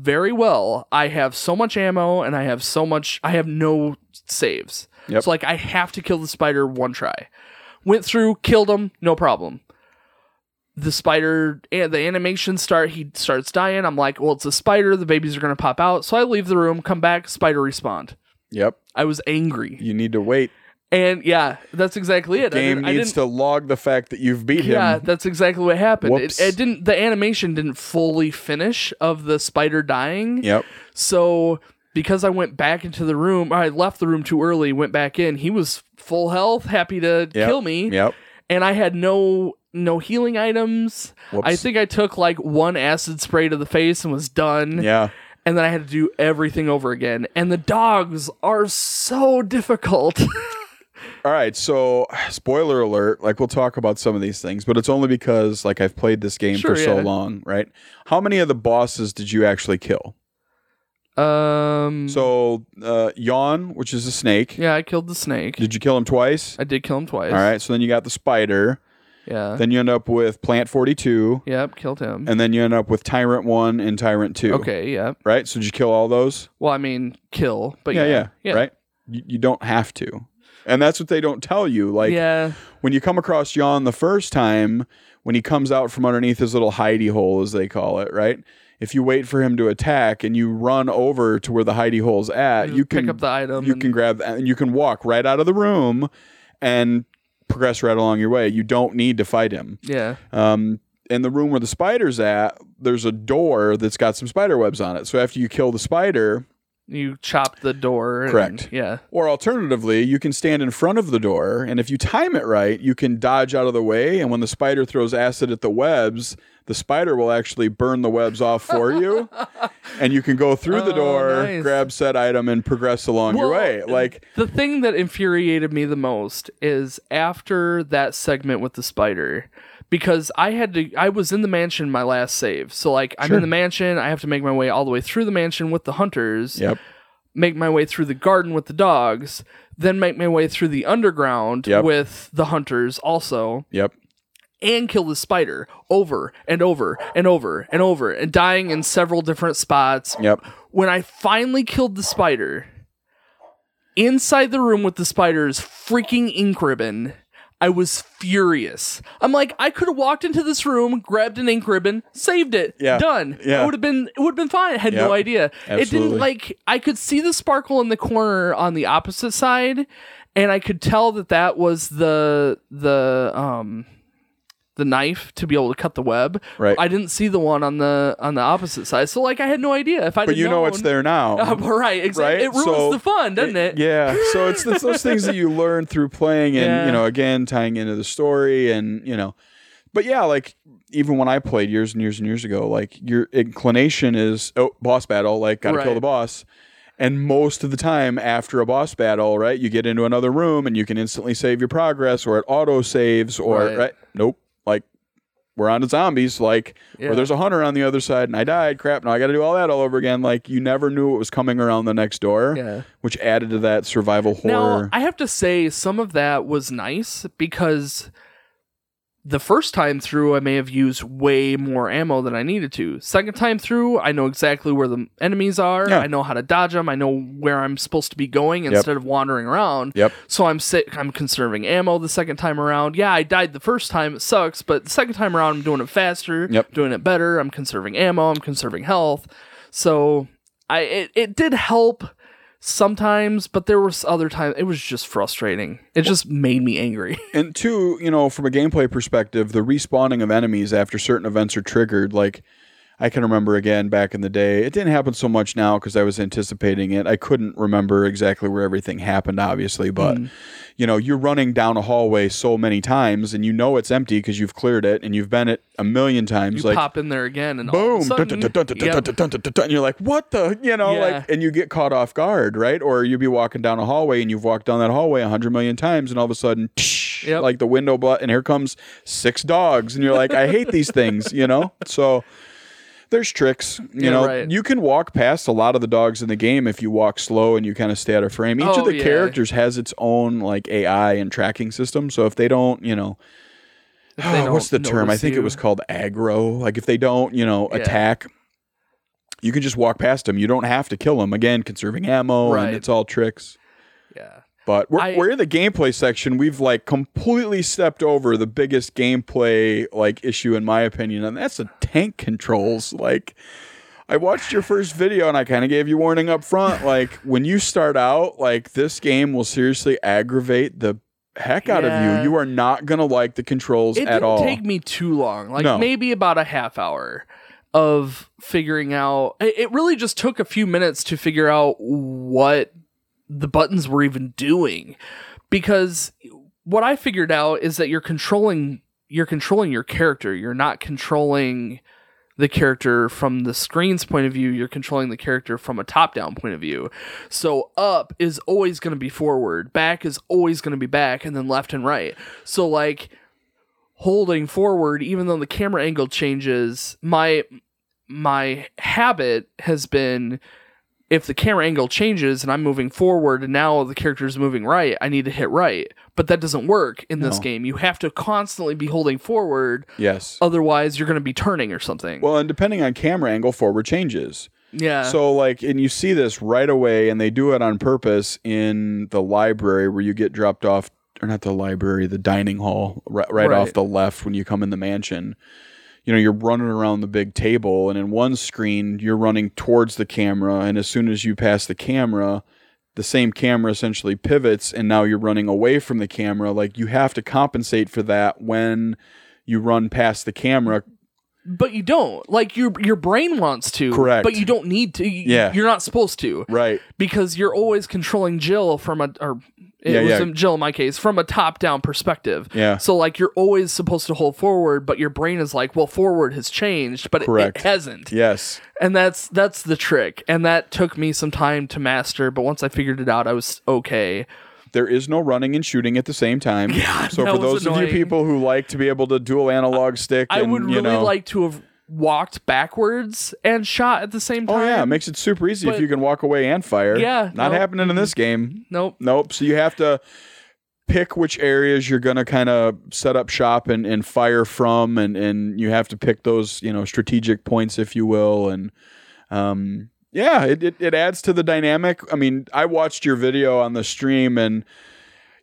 very well I have so much ammo and I have so much. I have no saves. Yep. So like I have to kill the spider one try. Went through, killed him, no problem. The spider and the animation start. He starts dying. I'm like, well, it's a spider. The babies are gonna pop out. So I leave the room, come back, spider respawned. Yep. I was angry. You need to wait. And yeah, that's exactly it. I Game I needs didn't- to log the fact that you've beat Yeah, him. Yeah, that's exactly what happened. It, it didn't. The animation didn't fully finish of the spider dying. Yep. So because I went back into the room, I left the room too early. Went back in. He was full health, happy to Yep. kill me, Yep. and I had no no healing items. Whoops. I think I took like one acid spray to the face and was done. Yeah. And then I had to do everything over again. And the dogs are so difficult. All right, so spoiler alert, like we'll talk about some of these things, but it's only because like I've played this game Sure, for so yeah. long, right? How many of the bosses did you actually kill? um. So, uh Yawn, which is a snake. Yeah, I killed the snake. Did you kill him twice? I did kill him twice. All right, so then you got the spider. Yeah. Then you end up with Plant 42, yep, killed him. and then you end up with Tyrant 1 and Tyrant 2. okay, yep. Right? So did you kill all those? Well, I mean, kill, but yeah, yeah. yeah, Yeah. right? You, you don't have to. And that's what they don't tell you. Like yeah. when you come across Yawn the first time, when he comes out from underneath his little hidey hole, as they call it, right? If you wait for him to attack and you run over to where the hidey hole's at, Just you can pick up the item. you can grab and you can walk right out of the room and progress right along your way. You don't need to fight him. Yeah. Um, in the room where the spider's at, there's a door that's got some spider webs on it. So after you kill the spider, You chop the door. and- Correct. yeah. or alternatively, you can stand in front of the door, and if you time it right, you can dodge out of the way. And when the spider throws acid at the webs, the spider will actually burn the webs off for you, and you can go through the Oh, door, nice. grab said item, and progress along your Well, way. Like, The thing that infuriated me the most is after that segment with the spider. Because I had to, I was in the mansion my last save. So, like, I'm Sure. in the mansion. I have to make my way all the way through the mansion with the hunters. yep, make my way through the garden with the dogs, then make my way through the underground Yep. with the hunters also. yep, and kill the spider over and over and over and over and dying in several different spots. Yep. When I finally killed the spider, inside the room with the spider's freaking ink ribbon, I was furious. I'm like, I could have walked into this room, grabbed an ink ribbon, saved it, Yeah. done. Yeah. It would have been it would have been fine. I had no Yep. idea. It didn't like I could see the sparkle in the corner on the opposite side, and I could tell that that was the the um the knife to be able to cut the web. Right. I didn't see the one on the on the opposite side, so like I had no idea if I. But you know it's there now. right, exactly. Right? It ruins So- the fun, doesn't it? Yeah. So it's, it's those things that you learn through playing and, Yeah. you know, again, tying into the story and, you know, but yeah, like even when I played years and years and years ago, like your inclination is, oh, boss battle, like gotta kill the boss. And most of the time after a boss battle, right, you get into another room and you can instantly save your progress or it auto saves or, Right. right. Nope. We're on to zombies, like, Yeah. or there's a hunter on the other side and I died. Crap, now I got to do all that all over again. Like, you never knew what was coming around the next door Yeah. which added to that survival horror. Now, I have to say, some of that was nice because the first time through, I may have used way more ammo than I needed to. Second time through, I know exactly where the enemies are. Yeah. I know how to dodge them. I know where I'm supposed to be going instead of wandering around. Yep. So I'm sick. I'm conserving ammo the second time around. Yeah, I died the first time. It sucks, but the second time around, I'm doing it faster. Yep. Doing it better. I'm conserving ammo. I'm conserving health. So I it, it did help sometimes, but there was other times it was just frustrating. It just made me angry. and two, you know, from a gameplay perspective, the respawning of enemies after certain events are triggered, like I can remember again back in the day. It didn't happen so much now because I was anticipating it. I couldn't remember exactly where everything happened, obviously, but Mm. you know, you're running down a hallway so many times and you know it's empty because you've cleared it and you've been it a million times. You like pop in there again and boom, and you're like, what the, you know, Yeah. like, and you get caught off guard, right? Or you'd be walking down a hallway and you've walked down that hallway a hundred million times, and all of a sudden, tsh, Yep. like the window, but and here comes six dogs, and you're like, I hate these things, you know. So there's tricks, you Yeah, know. right. You can walk past a lot of the dogs in the game if you walk slow and you kind of stay out of frame. Each Oh, of the yeah. characters has its own like AI and tracking system, so if they don't, you know. They what's the term? I think it was called aggro. Like if they don't, you know, Yeah. attack, you can just walk past them. You don't have to kill them. Again, conserving ammo, Right. and it's all tricks. Yeah. But we're, I- we're in the gameplay section. We've like completely stepped over the biggest gameplay like issue in my opinion, and that's the tank controls. Like, I watched your first video and I kind of gave you warning up front. Like, when you start out, like this game will seriously aggravate the heck out of you. You are not gonna like the controls It at didn't all. take me too long, like No. maybe about a half hour of figuring out. It really just took a few minutes to figure out what the buttons were even doing, because what I figured out is that you're controlling you're controlling your character. You're not controlling the character from the screen's point of view. You're controlling the character from a top-down point of view. So up is always going to be forward, back is always going to be back, and then left and right. So like holding forward even though the camera angle changes my my habit has been if the camera angle changes and I'm moving forward and now the character is moving right, I need to hit right. But that doesn't work in this No. game. You have to constantly be holding forward, yes. otherwise you're going to be turning or something. Well, and depending on camera angle, forward changes. yeah. So like, and you see this right away, and they do it on purpose in the library where you get dropped off, or not the library, the dining hall, right, right, Right. off the left when you come in the mansion. You know, you're running around the big table, and in one screen, you're running towards the camera, and as soon as you pass the camera, the same camera essentially pivots, and now you're running away from the camera. Like you have to compensate for that when you run past the camera but you don't. Like your your brain wants to, Correct. but you don't need to. You- Yeah. You're not supposed to. right because you're always controlling Jill from a or it Yeah, was yeah. in Jill in my case from a top down perspective. Yeah. So like you're always supposed to hold forward, but your brain is like, well, forward has changed, but it, it hasn't. yes And that's that's the trick. And that took me some time to master, but once I figured it out, I was okay. There is no running and shooting at the same time. Yeah, So for those of you people who like to be able to dual analog stick, I and, would you really know, like to have walked backwards and shot at the same time. Oh yeah, it makes it super easy if you can walk away and fire. Yeah, not nope. happening in this game. nope. Nope. So you have to pick which areas you're going to kind of set up shop and, and fire from and, and you have to pick those you know strategic points if you will and um, yeah it, it, it adds to the dynamic i mean i watched your video on the stream and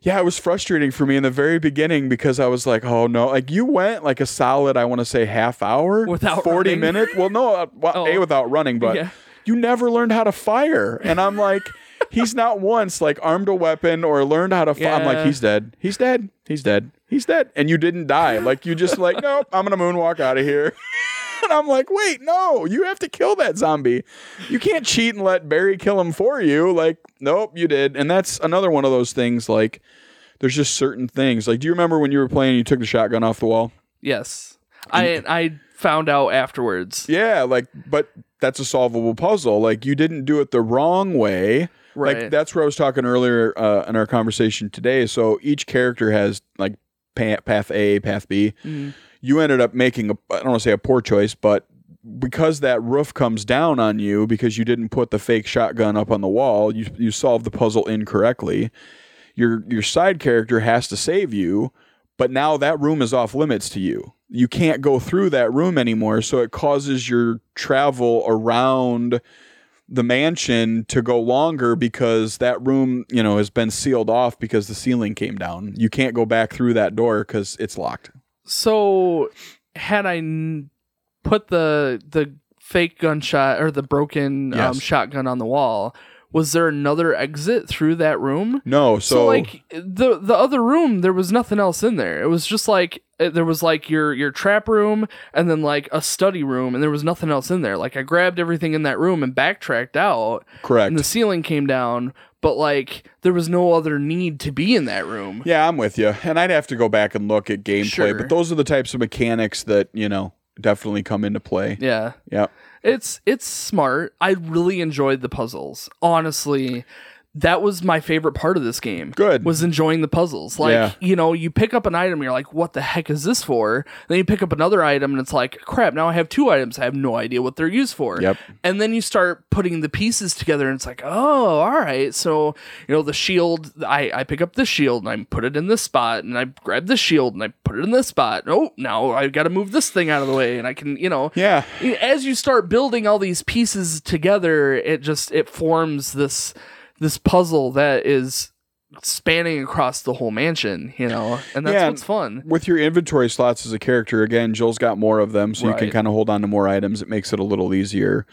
yeah it was frustrating for me in the very beginning because i was like oh no. Like you went like a solid i want to say half hour? Without 40 running? minutes? Well no uh, well, Oh. a without running but Yeah. you never learned how to fire. And i'm like he's not once like armed a weapon or learned how to fire i'm like he's dead. He's dead. He's dead. He's dead. And you didn't die. Like you just like nope i'm gonna moonwalk out of here and i'm like wait no you have to kill that zombie you can't cheat and let barry kill him for you like nope you did and that's another one of those things like there's just certain things like do you remember when you were playing and you took the shotgun off the wall Yes. I I found out afterwards. Yeah, like, but that's a solvable puzzle. Like, you didn't do it the wrong way. Like, Right. that's where I was talking earlier uh, in our conversation today. So each character has like path A, path B. Mhm. You ended up making a, I don't want to say a poor choice, but because that roof comes down on you because you didn't put the fake shotgun up on the wall, you you solved the puzzle incorrectly. Your your side character has to save you, but now that room is off limits to you. You can't go through that room anymore, so it causes your travel around the mansion to go longer because that room, you know, has been sealed off because the ceiling came down. You can't go back through that door cuz it's locked. So had I n- put the the fake gunshot or the broken um, shotgun on the wall, was there another exit through that room? No, So, so, like the the other room, there was nothing else in there. It was just like uh, there was like your your trap room and then like a study room, and there was nothing else in there. Like I grabbed everything in that room and backtracked out, correct. and the ceiling came down, but like there was no other need to be in that room. Yeah, I'm with you. And I'd have to go back and look at gameplay, Sure. but those are the types of mechanics that, you know, definitely come into play. Yeah. Yeah. It's it's smart. I really enjoyed the puzzles. Honestly, that was my favorite part of this game. Good. Was enjoying the puzzles. Like, Yeah. you know, you pick up an item, you're like, what the heck is this for? Then you pick up another item and it's like, crap, now I have two items. I have no idea what they're used for. Yep. And then you start putting the pieces together and it's like, oh, all right. So, you know, the shield, I, I pick up this shield and I put it in this spot and I grab this shield and I put it in this spot. Oh, now I got to move this thing out of the way and I can, you know, Yeah. as you start building all these pieces together it just it forms this this puzzle that is spanning across the whole mansion you know and that's Yeah, what's fun With your inventory slots as a character, again, Jill's got more of them, so you can kind of hold on to more items. It makes it a little easier.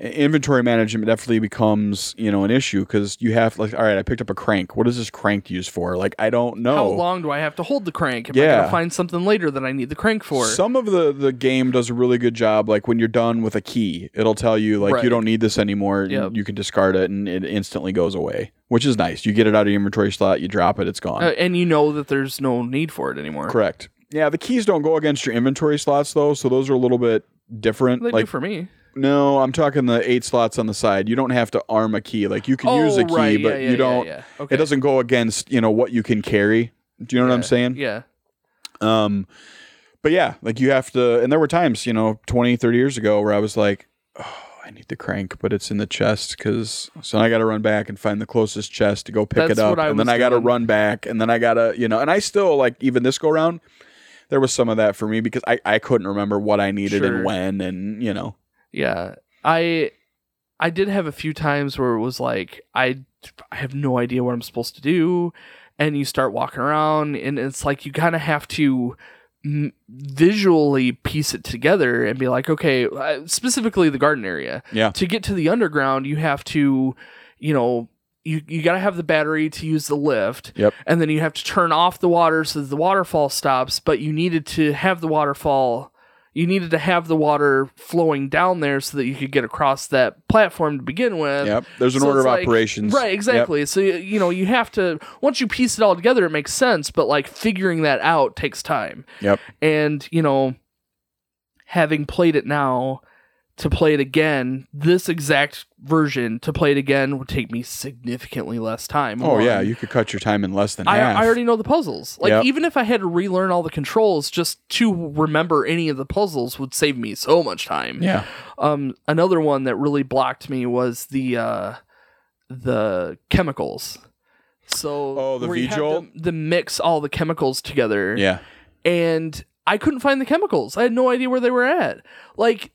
I- Inventory management definitely becomes, you know, an issue because you have like, all right, I picked up a crank. What is this crank used for? Like, I don't know. how long do i have to hold the crank am i Yeah. gonna find something later that i need the crank for Some of the the game does a really good job. Like when you're done with a key, it'll tell you like Right. you don't need this anymore. Yep. You can discard it, and it instantly goes away, which is nice. You get it out of your inventory slot, you drop it, it's gone. Uh, and you know that there's no need for it anymore Correct. Yeah, the keys don't go against your inventory slots though, so those are a little bit different. they like do for me no, I'm talking the eight slots on the side. You don't have to arm a key. Like you can use oh a key, right but yeah, yeah, you don't. yeah. Okay. It doesn't go against you know what you can carry. Do you know what I'm saying? yeah Um, but yeah, like you have to, and there were times, you know, 20, 30 years ago where I was like, oh, I need the crank, but it's in the chest because so I got to run back and find the closest chest to go pick That's it up. and then I got to run back and then I got to, you know, and I still like, even this go around, there was some of that for me because I, I couldn't remember what I needed Sure. and when and, you know, Yeah. I I did have a few times where it was like I I have no idea what I'm supposed to do and you start walking around and it's like you kind of have to m- visually piece it together and be like okay uh, specifically the garden area Yeah. to get to the underground you have to you know you, you got to have the battery to use the lift Yep. and then you have to turn off the water so that the waterfall stops but you needed to have the waterfall you needed to have the water flowing down there so that you could get across that platform to begin with Yep. There's an So order of like- operations. right Yep. exactly so you, you know you have to once you piece it all together it makes sense but like figuring that out takes time Yep. and you know having played it now to play it again this exact version to play it again would take me significantly less time Oh, yeah. You could cut your time in less than I, half. I already know the puzzles like Yep. even if i had to relearn all the controls just to remember any of the puzzles would save me so much time yeah. um another one that really blocked me was the uh the chemicals So Oh, the where you have V-Jolt? to, to mix all the chemicals together. Yeah. and I couldn't find the chemicals. I had no idea where they were at. Like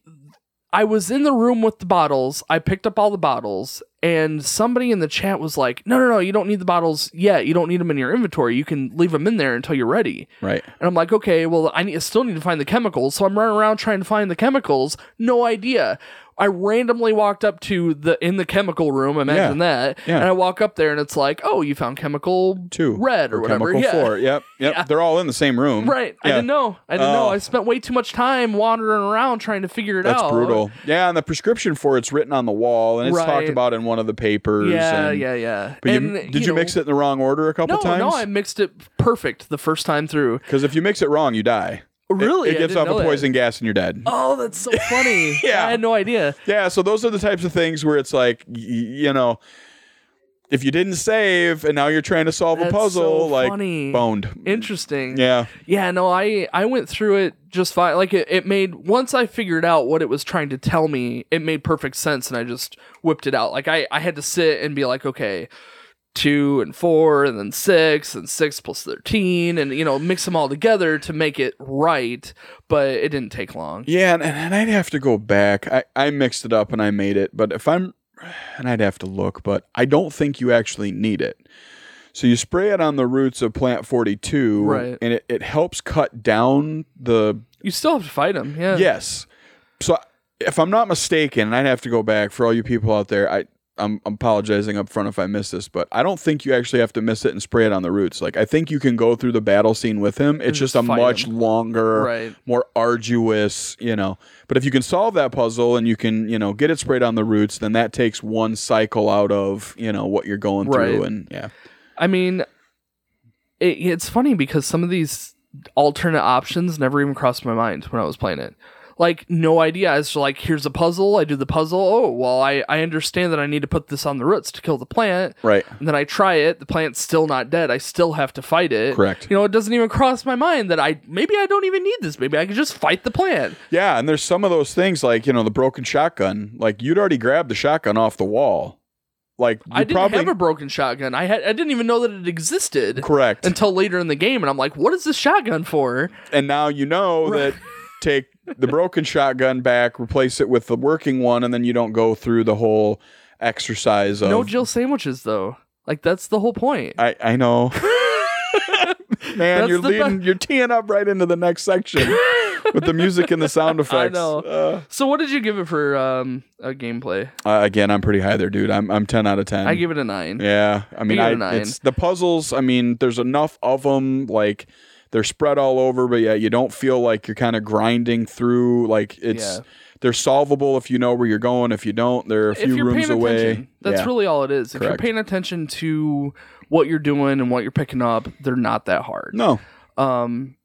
I was in the room with the bottles. I picked up all the bottles, and somebody in the chat was like, "No, no, no, you don't need the bottles yet. You don't need them in your inventory. You can leave them in there until you're ready." Right. And I'm like, "Okay, well, I need, I still need to find the chemicals." So I'm running around trying to find the chemicals. No idea. I randomly walked up to the in the chemical room. Imagine that. Yeah. And I walk up there, and it's like, "Oh, you found chemical Two. red or, whatever." Chemical yeah. four. Yep. Yep. Yeah. They're all in the same room. Right. I didn't know. I didn't know. Oh. I spent way too much time wandering around trying to figure it That's out. That's brutal. Yeah, and the prescription for it's written on the wall, and it's talked about in one of the papers. Yeah, and- yeah, yeah. But and, you, did you, know, mix it in the wrong order a couple No, times? no, I mixed it perfect the first time through. Because if you mix it wrong, you die. It- Really? it, I gives off a that. poison gas and you're dead. Oh, that's so funny. Yeah. I had no idea. Yeah, so those are the types of things where it's like, y- you know, if you didn't save and now you're trying to solve That's a puzzle, so like funny. boned. Interesting. Yeah, Yeah, no, I I went through it just fine. Like it, it made once I figured out what it was trying to tell me, it made perfect sense and I just whipped it out. Like I, I had to sit and be like, okay, two and four and then six and six plus thirteen and you know, mix them all together to make it right, but it didn't take long. yeah, and, and I'd have to go back. I, I mixed it up and I made it, but if I'm, and I'd have to look, but I don't think you actually need it. So you spray it on the roots of plant 42, Right. and it, it helps cut down the You still have to fight them, yeah. Yes. So if I'm not mistaken, and I'd have to go back for all you people out there, I I'm, I'm apologizing up front if I miss this, but I don't think you actually have to miss it and spray it on the roots. Like I think you can go through the battle scene with him. It's just just a much him. longer, Right. more arduous, you know. But if you can solve that puzzle and you can, you know, get it sprayed on the roots, then that takes one cycle out of, you know, what you're going through Right. and yeah. I mean, it, it's funny because some of these alternate options never even crossed my mind when I was playing it. Like, no idea. as to like, here's a puzzle. I do the puzzle. Oh, well, I, I understand that I need to put this on the roots to kill the plant. Right. And then I try it. The plant's still not dead. I still have to fight it. Correct. You know, it doesn't even cross my mind that I maybe I don't even need this. Maybe I can just fight the plant. Yeah, and there's some of those things like, you know, the broken shotgun. Like you'd already grabbed the shotgun off the wall. Like you I didn't probably have a broken shotgun. I had I didn't even know that it existed correct. until later in the game, and I'm like, what is this shotgun for? and now you know Right. that take the broken shotgun back, replace it with the working one, and then you don't go through the whole exercise of. No Jill sandwiches though. Like that's the whole point. I I know, man. That's you're be- leading. you're teeing up right into the next section with the music and the sound effects. know. Uh, So what did you give it for um a gameplay? uh, again, I'm pretty high there, dude. I'm I'm ten out of ten. I give it a nine. Yeah, I mean, I, nine. it's the puzzles. I mean, there's enough of them. Like they're spread all over, but yeah, you don't feel like you're kind of grinding through. Like it's Yeah. they're solvable if you know where you're going. If you don't, they're a few rooms away. that's Yeah. really all it is. If you're paying attention to what you're doing and what you're picking up, they're not that hard. no. Um,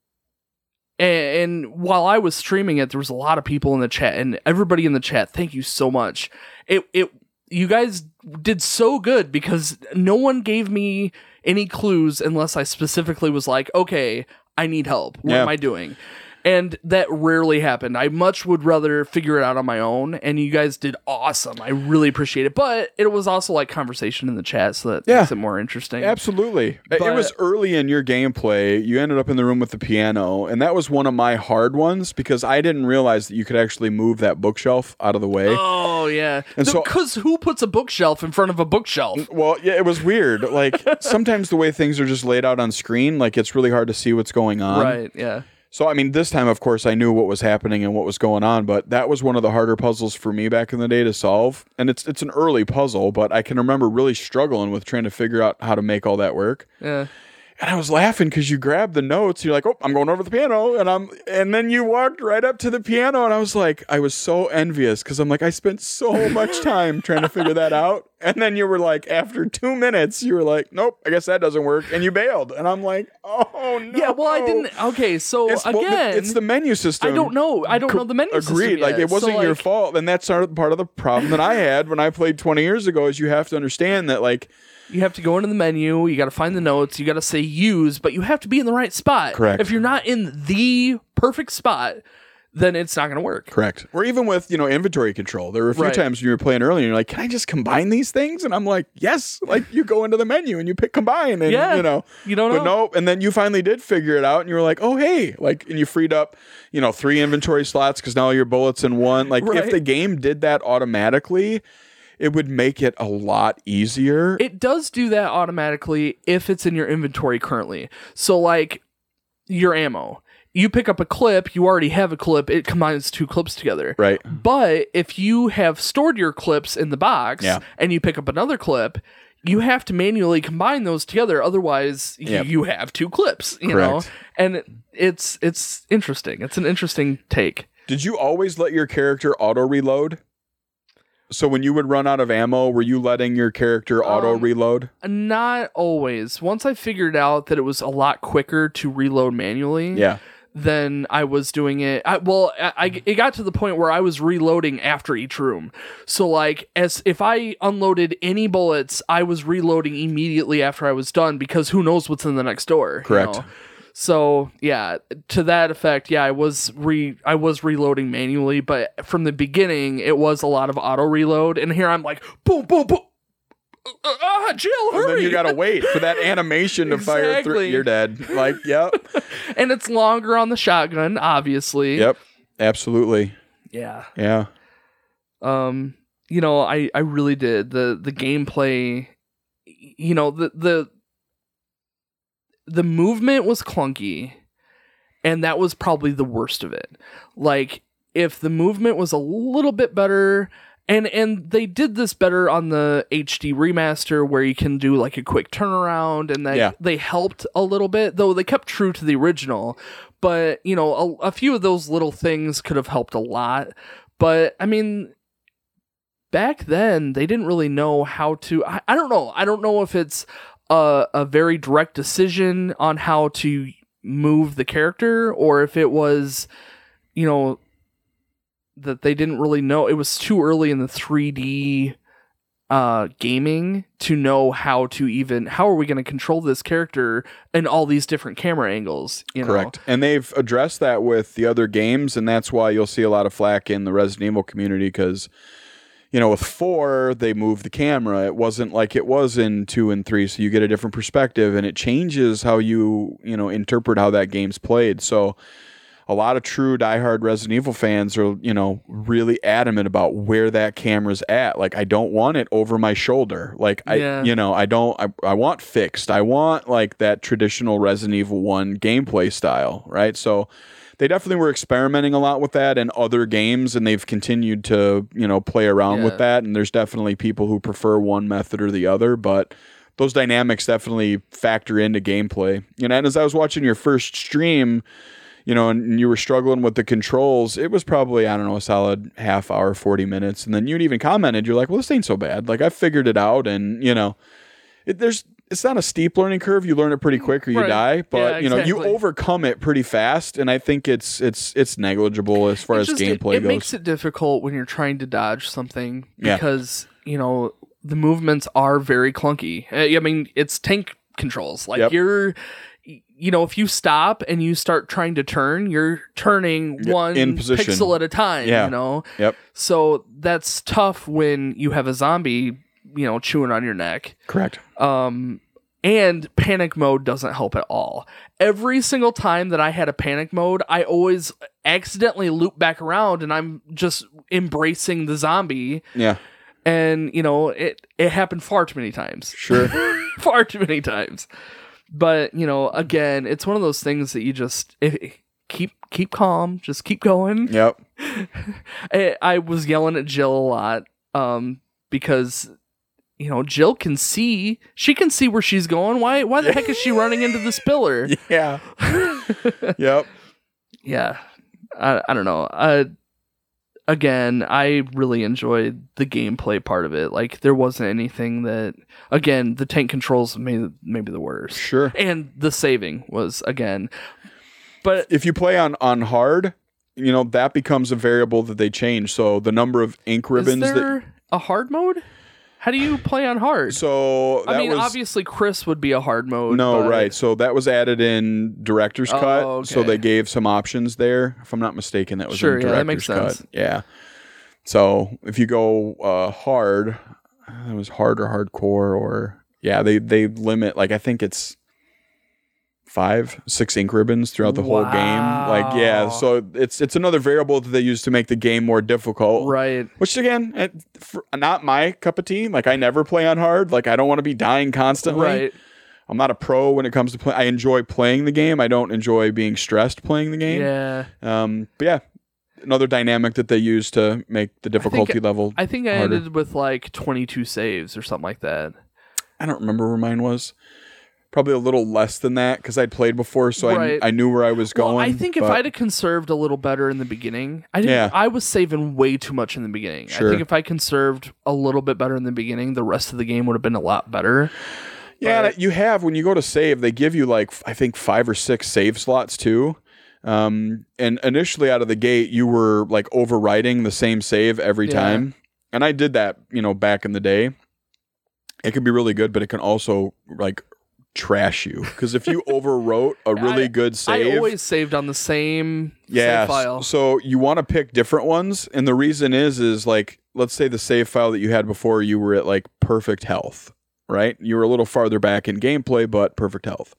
and, and while I was streaming it, there was a lot of people in the chat, and everybody in the chat, thank you so much. It it you guys did so good because no one gave me any clues unless I specifically was like, okay, I need help. What Yeah. am I doing? And that rarely happened. I much would rather figure it out on my own, and you guys did awesome. I really appreciate it. But it was also like conversation in the chat, so that Yeah. makes it more interesting. Absolutely. It- it was early in your gameplay. You ended up in the room with the piano, and that was one of my hard ones because I didn't realize that you could actually move that bookshelf out of the way. Oh yeah, And so- because who puts a bookshelf in front of a bookshelf? Well, yeah, it was weird. Like sometimes the way things are just laid out on screen, like it's really hard to see what's going on. Right. Yeah. So I mean, this time, of course, I knew what was happening and what was going on, but that was one of the harder puzzles for me back in the day to solve. And it's it's an early puzzle, but I can remember really struggling with trying to figure out how to make all that work. Yeah. And I was laughing because you grabbed the notes. You're like, "Oh, I'm going over the piano," and I'm, and then you walked right up to the piano, and I was like, I was so envious because I'm like, I spent so much time trying to figure that out, and then you were like, after two minutes, you were like, "Nope, I guess that doesn't work," and you bailed, and I'm like, "Oh no." Yeah. Well, I didn't. Okay. So It's, well, the- again, it's the menu system. I don't know. I don't know the menu system Agreed. Like it wasn't So, your like, fault, and that's part of the problem that I had when I played 20 years ago. Is you have to understand that like You have to go into the menu. You got to find the notes. You got to say use, but you have to be in the right spot. Correct. If you're not in the perfect spot, then it's not going to work. Correct. Or even with, you know, inventory control. There were a few Right. times when you were playing earlier and you're like, can I just combine these things? And I'm like, yes. Like you go into the menu and you pick combine and, Yeah. you know, You don't but know. nope. And then you finally did figure it out and you were like, oh, hey, like, and you freed up, you know, three inventory slots because now all your bullets in one. Like if the game did that automatically, it would make it a lot easier. It does do that automatically if it's in your inventory currently. So like your ammo. You pick up a clip, you already have a clip, it combines two clips together. right. But if you have stored your clips in the box Yeah. and you pick up another clip, you have to manually combine those together. Otherwise, y- Yep. you have two clips. You know, Correct. and it- it's it's interesting. It's an interesting take. Did you always let your character auto reload? So when you would run out of ammo, were you letting your character auto Um, reload? Not always. Once I figured out that it was a lot quicker to reload manually, Yeah. then I was doing it. I, well, I, I it got to the point where I was reloading after each room. So like, as if I unloaded any bullets, I was reloading immediately after I was done because who knows what's in the next door. you Correct. know? So yeah, to that effect, yeah, I was re I was reloading manually, but from the beginning, it was a lot of auto reload, and here I'm like, boom, boom, boom. Uh, uh, Ah, Jill, hurry! And then you gotta wait for that animation to fire through. Exactly. You're dead. Like, yep, and it's longer on the shotgun, obviously. yep, absolutely, Yeah. yeah, um you know i i really did the the gameplay you know the the the movement was clunky and that was probably the worst of it. Like if the movement was a little bit better and and they did this better on the HD remaster where you can do like a quick turnaround and that Yeah. they helped a little bit though they kept true to the original. But you know a, a few of those little things could have helped a lot. But i mean back then they didn't really know how to i, I don't know. I don't know if it's a, a very direct decision on how to move the character or if it was you know that they didn't really know it was too early in the 3d uh gaming to know how to even how are we going to control this character in all these different camera angles you know? correct. And they've addressed that with the other games, and that's why you'll see a lot of flack in the Resident Evil community because. You know, with four, they moved the camera. It wasn't like it was in two and three, so you get a different perspective, and it changes how you, you know, interpret how that game's played. So, a lot of true diehard Resident Evil fans are, you know, really adamant about where that camera's at. Like, I don't want it over my shoulder. Like, I, Yeah. you know, I don't, I, I want fixed. I want like that traditional Resident Evil 1 gameplay style, right? So, they definitely were experimenting a lot with that in other games, and they've continued to, you know, play around Yeah. with that. And there's definitely people who prefer one method or the other, but those dynamics definitely factor into gameplay. You know, and as I was watching your first stream, you know, and you were struggling with the controls, it was probably, I don't know, a solid half hour, 40 minutes. And then you'd even commented, you're like, well, this ain't so bad. Like, I figured it out. And, you know, it, there's, it's not a steep learning curve. You learn it pretty quick or you Right. die, but Yeah, you know, you overcome it pretty fast. And I think it's, it's, it's negligible as far It as just- gameplay it, goes. It makes it difficult when you're trying to dodge something Yeah. because you know the movements are very clunky. Uh, I mean, it's tank controls. Like Yep. you're, you know, if you stop and you start trying to turn, you're turning one in pixel at a time. Yeah. You know, Yep. so that's tough when you have a zombie, you know, chewing on your neck. Correct. Um, and panic mode doesn't help at all. Every single time that I had a panic mode, I always accidentally loop back around and I'm just embracing the zombie. Yeah. And, you know, it, it happened far too many times. Sure. far too many times. But, you know, again, it's one of those things that you just if, keep keep calm, just keep going. yep. I, I was yelling at Jill a lot um, because you know Jill can see she can see where she's going. Why why the heck is she running into this pillar? Yeah. yep. yeah, I, I don't know. Uh, again, I really enjoyed the gameplay part of it. Like there wasn't anything that again the tank controls maybe maybe the worst, Sure. and the saving was again. But if you play on on hard, you know that becomes a variable that they change. So the number of ink ribbons that there a hard mode? How do you play on hard? So that I mean, was obviously Chris would be a hard mode. no right. So that was added in director's Oh, cut. So they gave some options there. If I'm not mistaken, that was Sure, yeah, director's that makes cut. sense. Yeah. So if you go uh, hard, it was hard or hardcore or yeah, they they limit like I think it's five, six ink ribbons throughout the whole game. Like yeah, so it's it's another variable that they use to make the game more difficult. Right. Which again, it, for, not my cup of tea. Like I never play on hard. Like I don't want to be dying constantly. Right. I'm not a pro when it comes to play. I enjoy playing the game. I don't enjoy being stressed playing the game. Yeah. Um, but yeah, another dynamic that they use to make the difficulty level. I think I harder. ended with like 22 saves or something like that. I don't remember where mine was. Probably a little less than that because I'd played before, so Right. I, I knew where I was going. Well, I think if but- I'd have conserved a little better in the beginning, I didn't. Yeah. I was saving way too much in the beginning. I think if I conserved a little bit better in the beginning, the rest of the game would have been a lot better. Yeah, But- you have when you go to save, they give you like I think five or six save slots too. Um, and initially out of the gate, you were like overriding the same save every Yeah. time, and I did that, you know, back in the day. It can be really good, but it can also like trash you because if you overwrote a really I- good save, I always saved on the same yeah, save file. So you want to pick different ones, and the reason is is like let's say the save file that you had before you were at like perfect health, right? You were a little farther back in gameplay, but perfect health.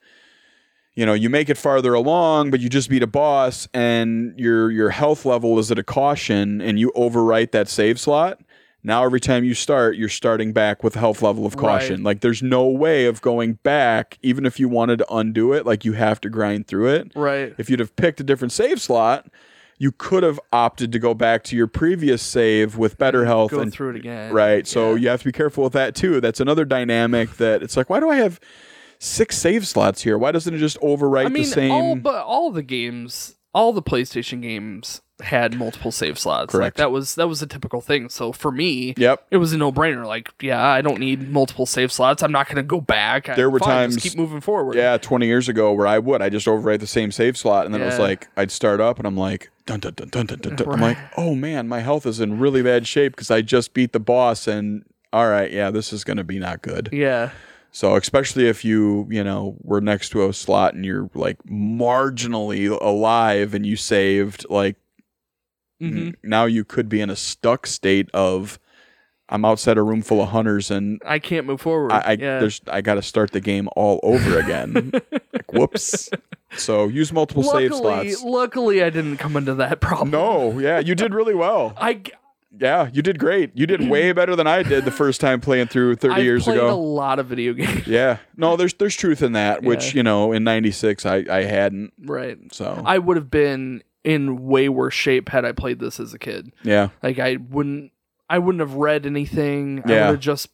You know, you make it farther along, but you just beat a boss, and your your health level is at a caution, and you overwrite that save slot. Now every time you start, you're starting back with a health level of caution. Right. Like there's no way of going back, even if you wanted to undo it. Like you have to grind through it right. if you'd have picked a different save slot, you could have opted to go back to your previous save with better health Go and through it again. right. So Yeah. you have to be careful with that too. That's another dynamic that it's like, why do I have six save slots here? Why doesn't it just overwrite I mean, the same? all but all the games, all the PlayStation games had multiple save slots. Like Correct. that was that was a typical thing. So for me, yep. it was a no brainer. Like, yeah, I don't need multiple save slots. I'm not going to go back. I- There were fine, just times- keep moving forward. Yeah, 20 years ago where I would, I just overwrite the same save slot and then it was like, I'd start up and I'm like, dun dun dun dun dun dun. dun. I'm like, oh man, my health is in really bad shape because I just beat the boss and all right, yeah, this is going to be not good. yeah, So especially if you, you know, were next to a slot and you're like marginally alive and you saved, like hmm now you could be in a stuck state of I'm outside a room full of hunters and I can't move forward. I, I yeah. there's I got to start the game all over again. like, whoops. So use multiple save luckily, slots. luckily, I didn't come into that problem. No, yeah, you did really well. I Yeah, you did great. You did way better than I did the first time playing through 30 I've years played ago. a lot of video games. Yeah. No, there's there's truth in that, which, Yeah. you know, in 96 I I hadn't. right. So, I would have been in way worse shape had I played this as a kid. yeah. Like I wouldn't I wouldn't have read anything. I Yeah. would have just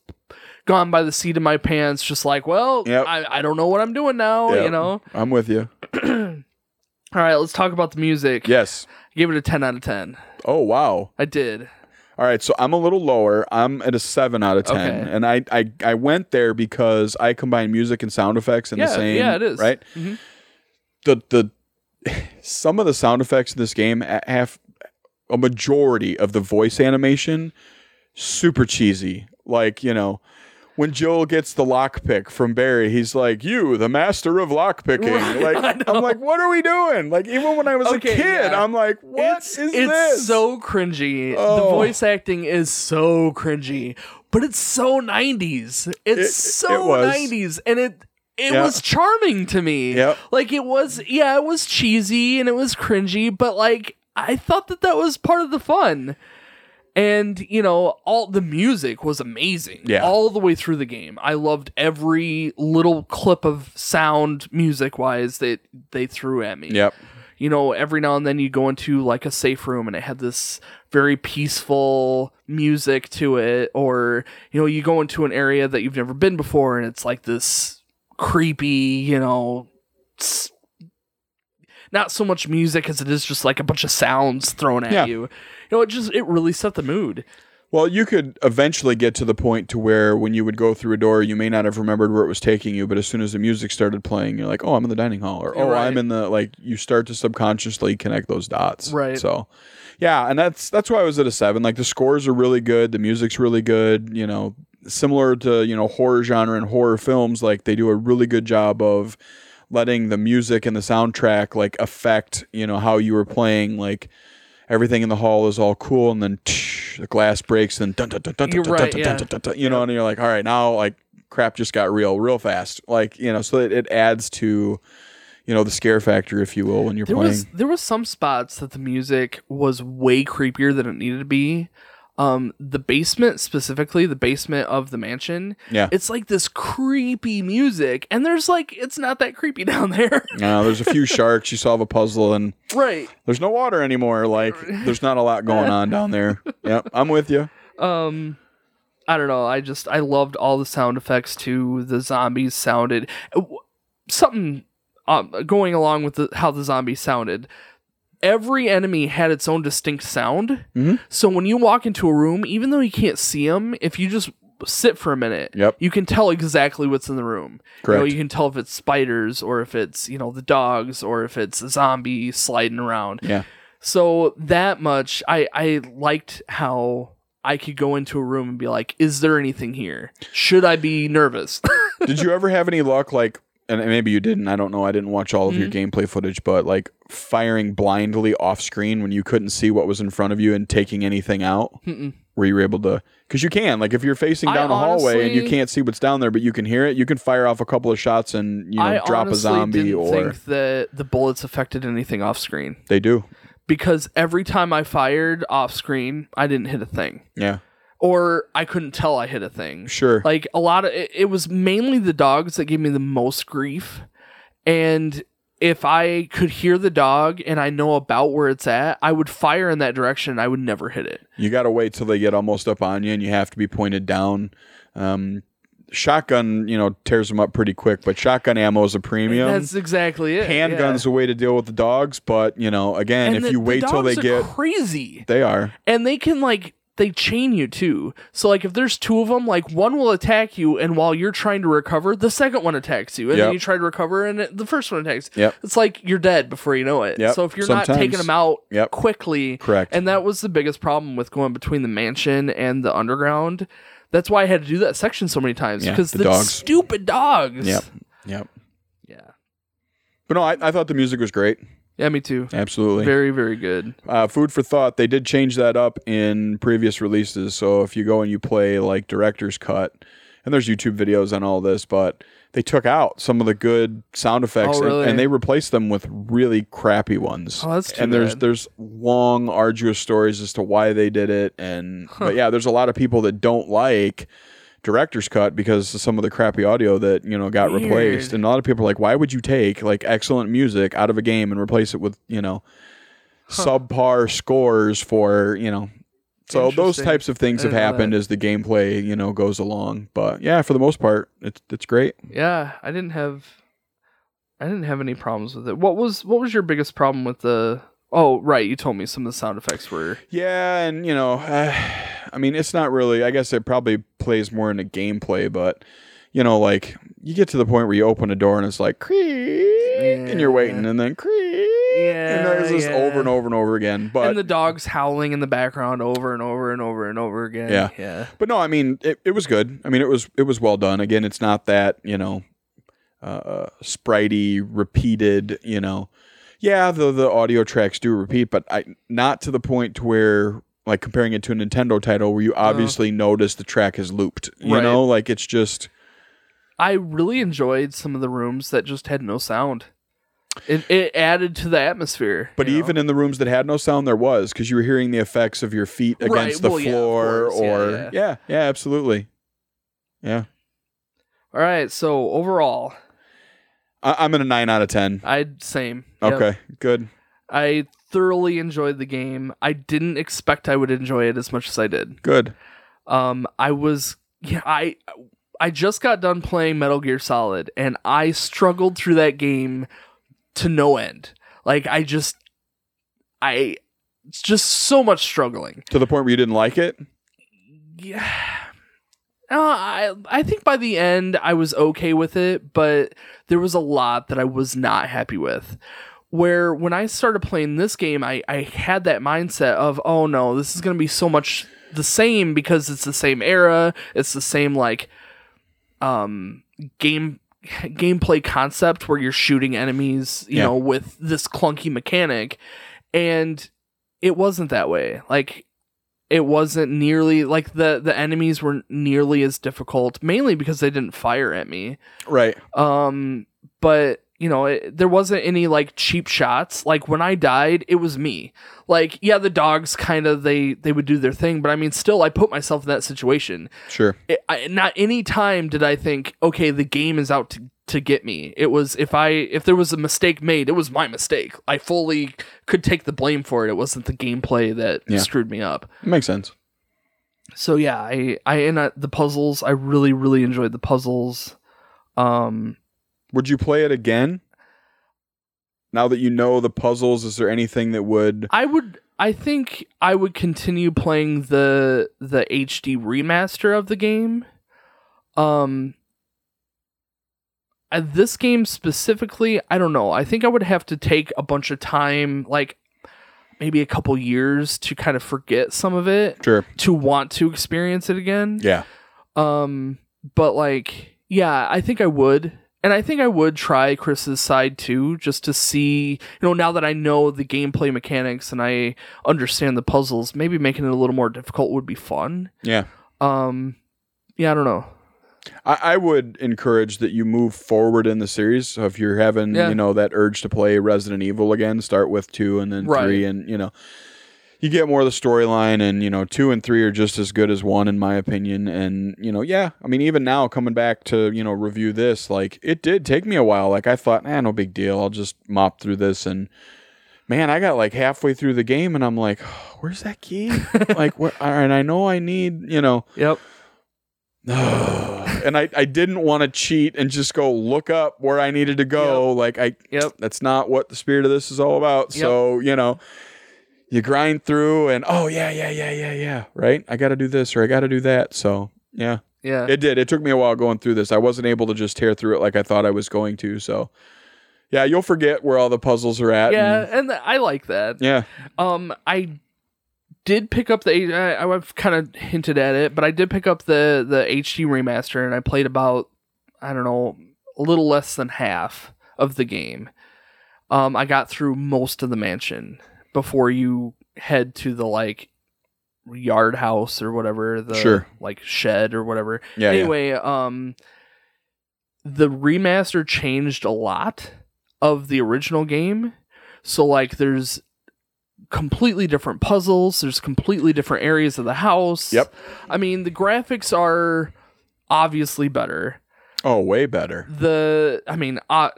gone by the seat of my pants, just like, well, Yep. I, I don't know what I'm doing now, Yep. you know? I'm with you. All right, let's talk about the music. Yes. I gave it a ten out of ten. Oh, wow. I did. All right, so I'm a little lower. I'm at a seven out of ten, Okay. and I, I I went there because I combine music and sound effects in Yeah, the same. yeah, it is. right. Mhm. The the some of the sound effects in this game have a majority of the voice animation super cheesy. Like you know. When Jill gets the lockpick from Barry, he's like, "You, the master of lockpicking." Right, Like, I'm like, "What are we doing?" Like, even when I was Okay, a kid, yeah. I'm like, "What it's, is it's this?" so cringy. The Oh. voice acting is so cringy, but it's so 90s. It's It- so it 90s and it it Yeah. was charming to me. Yep. Like it was yeah, it was cheesy and it was cringy, but like I thought that that was part of the fun. And you know, all the music was amazing. Yeah. All the way through the game. I loved every little clip of sound music wise that they threw at me Yep. you know, every now and then you go into like a safe room and it had this very peaceful music to it, or you know, you go into an area that you've never been before and it's like this creepy, you know, not so much music as it is just like a bunch of sounds thrown at Yeah. you. You know, it just it really set the mood. Well, you could eventually get to the point to where when you would go through a door, you may not have remembered where it was taking you, but as soon as the music started playing, you're like, "Oh, I'm in the dining hall," or "Oh, right. I'm in the like." You start to subconsciously connect those dots, Right. So, yeah, and that's that's why I was at a seven. Like the scores are really good, the music's really good. You know, similar to you know horror genre and horror films, like they do a really good job of letting the music and the soundtrack like affect you know how you were playing like everything in the hall is all cool and then tsh, the glass breaks and dun, dun, dun, dun, right, dun, yeah. dun, dun, dun, dun, you know and you're like all right now like crap just got real real fast like you know so it, it adds to you know the scare factor if you will when you're There playing was there was some spots that the music was way creepier than it needed to be. Um, the basement specifically, the basement of the mansion, yeah it's like this creepy music, and there's like it's not that creepy down there, uh, there's a few sharks you solve a puzzle and right? there's no water anymore like there's not a lot going on down there yep i'm with you Um, I don't know. I just I loved all the sound effects too. The zombies sounded something um, going along with the, how the zombies sounded. Every enemy had its own distinct sound. Mhm. So when you walk into a room, even though you can't see them, if you just sit for a minute, Yep. you can tell exactly what's in the room. You, know, Correct. you can tell if it's spiders or if it's you know the dogs or if it's a zombie sliding around. yeah So that much, I I liked how I could go into a room and be like, "Is there anything here? Should I be nervous?" Did you ever have any luck, like, and maybe you didn't? I don't know. I didn't watch all of your Mm-hmm. gameplay footage, but like firing blindly off screen when you couldn't see what was in front of you and taking anything out. Mm-mm. Were you able to? Because you can, like, if you're facing I down a hallway and you can't see what's down there, but you can hear it, you can fire off a couple of shots and you know I drop a zombie didn't or think that the bullets affected anything off screen they do. because every time I fired off screen, I didn't hit a thing, Yeah, or I couldn't tell I hit a thing. sure. Like a lot of it, it was mainly the dogs that gave me the most grief, and if I could hear the dog and I know about where it's at, I would fire in that direction. and I would never hit it. You got to wait till they get almost up on you, and you have to be pointed down. Um, shotgun, you know, tears them up pretty quick, but shotgun ammo is a premium. That's exactly it. handguns yeah. a way to deal with the dogs, but you know, again, And if the- you wait till they get, crazy, they are. and they can like they chain you too. So like if there's two of them, like one will attack you, and while you're trying to recover, the second one attacks you, and Yep. then you try to recover, and it, the first one attacks. Yep. It's like you're dead before you know it. Yep. So if you're not taking them out Yep. quickly, Correct. and that was the biggest problem with going between the mansion and the underground. That's why I had to do that section so many times Yeah, because the the, dogs. stupid dogs. Yep. Yep. Yeah. But no, I, I thought the music was great. Yeah, me too. Absolutely. Very, very good. uh, food for thought. They did change that up in previous releases. So if you go and you play like director's cut, and there's YouTube videos on all this, but they took out some of the good sound effects Oh, and- really? and, they replaced them with really crappy ones. Oh, that's too and there's bad. there's long, arduous stories as to why they did it. And but yeah, there's a lot of people that don't like director's cut because of some of the crappy audio that you know got replaced. And a lot of people are like why would you take like excellent music out of a game and replace it with you know subpar scores for you know? So those types of things have happened as the gameplay you know goes along. But yeah for the most part it's it's great. Yeah, I didn't have I didn't have any problems with it. What was what was your biggest problem with the Oh, right, you told me some of the sound effects were yeah and you know i mean it's not really i guess it probably plays more into gameplay but you know like you get to the point where you open a door and it's like creak and you're waiting and then creak and there's this yeah. over and over and over again but and the dogs howling in the background over and over and over and over again. Yeah. Yeah. But no, I mean it, it was good. I mean it was it was well done. Again, it's not that, you know, uh spritey, repeated, you know. Yeah, the the audio tracks do repeat, but I not to the point to where like comparing it to a Nintendo title where you uh-huh. obviously notice the track is looped. You Right. know, like it's just I really enjoyed some of the rooms that just had no sound. It it added to the atmosphere. but you know? even in the rooms that had no sound there was because you were hearing the effects of your feet Right, against the well, floor yeah, or yeah. yeah, yeah, absolutely. Yeah. All right, so overall, I, I'm in a 9 out of 10. I'd same. Yep. Okay, good. I thoroughly enjoyed the game. I didn't expect I would enjoy it as much as I did. Good. Um, I was yeah, I I just got done playing Metal Gear Solid, and I struggled through that game to no end. Like I just, I it's just so much struggling. To the point where you didn't like it? Yeah. Uh, I I think by the end I was okay with it, but there was a lot that I was not happy with. Where when I started playing this game, I, I had that mindset of, oh no, this is gonna be so much the same because it's the same era. It's the same like um game gameplay concept where you're shooting enemies, you Yeah. know, with this clunky mechanic. And it wasn't that way. Like it wasn't nearly like the the enemies were nearly as difficult mainly because they didn't fire at me. Right. Um, but you know, it, there wasn't any like cheap shots. Like when I died, it was me. Like yeah, the dogs kind of they they would do their thing, but I mean, still, I put myself in that situation. Sure. It, I, not any time did I think, okay, the game is out to to get me. It was if I if there was a mistake made, it was my mistake. I fully could take the blame for it. It wasn't the gameplay that Yeah. screwed me up. It Makes sense. So yeah, I I and uh, the puzzles. I really really enjoyed the puzzles. Um, Would you play it again? Now that you know the puzzles, is there anything that would I would I think I would continue playing the the HD remaster of the game. Um uh, this game specifically, I don't know. I think I would have to take a bunch of time like maybe a couple years to kind of forget some of it Sure. to want to experience it again. Yeah. Um, but like, yeah, I think I would. And I think I would try Chris's side too, just to see, you know, now that I know the gameplay mechanics and I understand the puzzles, maybe making it a little more difficult would be fun. Yeah. Um, yeah, I don't know. I, I would encourage that you move forward in the series. So if you're having, Yeah. you know, that urge to play Resident Evil again, start with two and then Right. three, and you know, you get more of the storyline. And you know, two and three are just as good as one, in my opinion. And you know, yeah, I mean, even now coming back to you know review this, like it did take me a while. Like I thought, eh, no big deal. I'll just mop through this and. Man, I got like halfway through the game and I'm like, where's that key? like, where, and I know I need, you know, Yep. and I, I didn't want to cheat and just go look up where I needed to go. Like I Yep. that's not what the spirit of this is all about. So, you know, you grind through and oh yeah, yeah, yeah, yeah, yeah. Right? I gotta do this or I gotta do that. So yeah. Yeah. It did. It took me a while going through this. I wasn't able to just tear through it like I thought I was going to. So yeah, you'll forget where all the puzzles are at. yeah, and- and I like that. yeah. Um, I did pick up the. I, I've kind of hinted at it, but I did pick up the the HD remaster, and I played about I don't know a little less than half of the game. Um, I got through most of the mansion before you head to the like yard house or whatever the Sure. like shed or whatever. Yeah. yeah. anyway, um, the remaster changed a lot of the original game. So like, there's completely different puzzles. There's completely different areas of the house. Yep. I mean, the graphics are obviously better. Oh, way better. The, I mean, uh,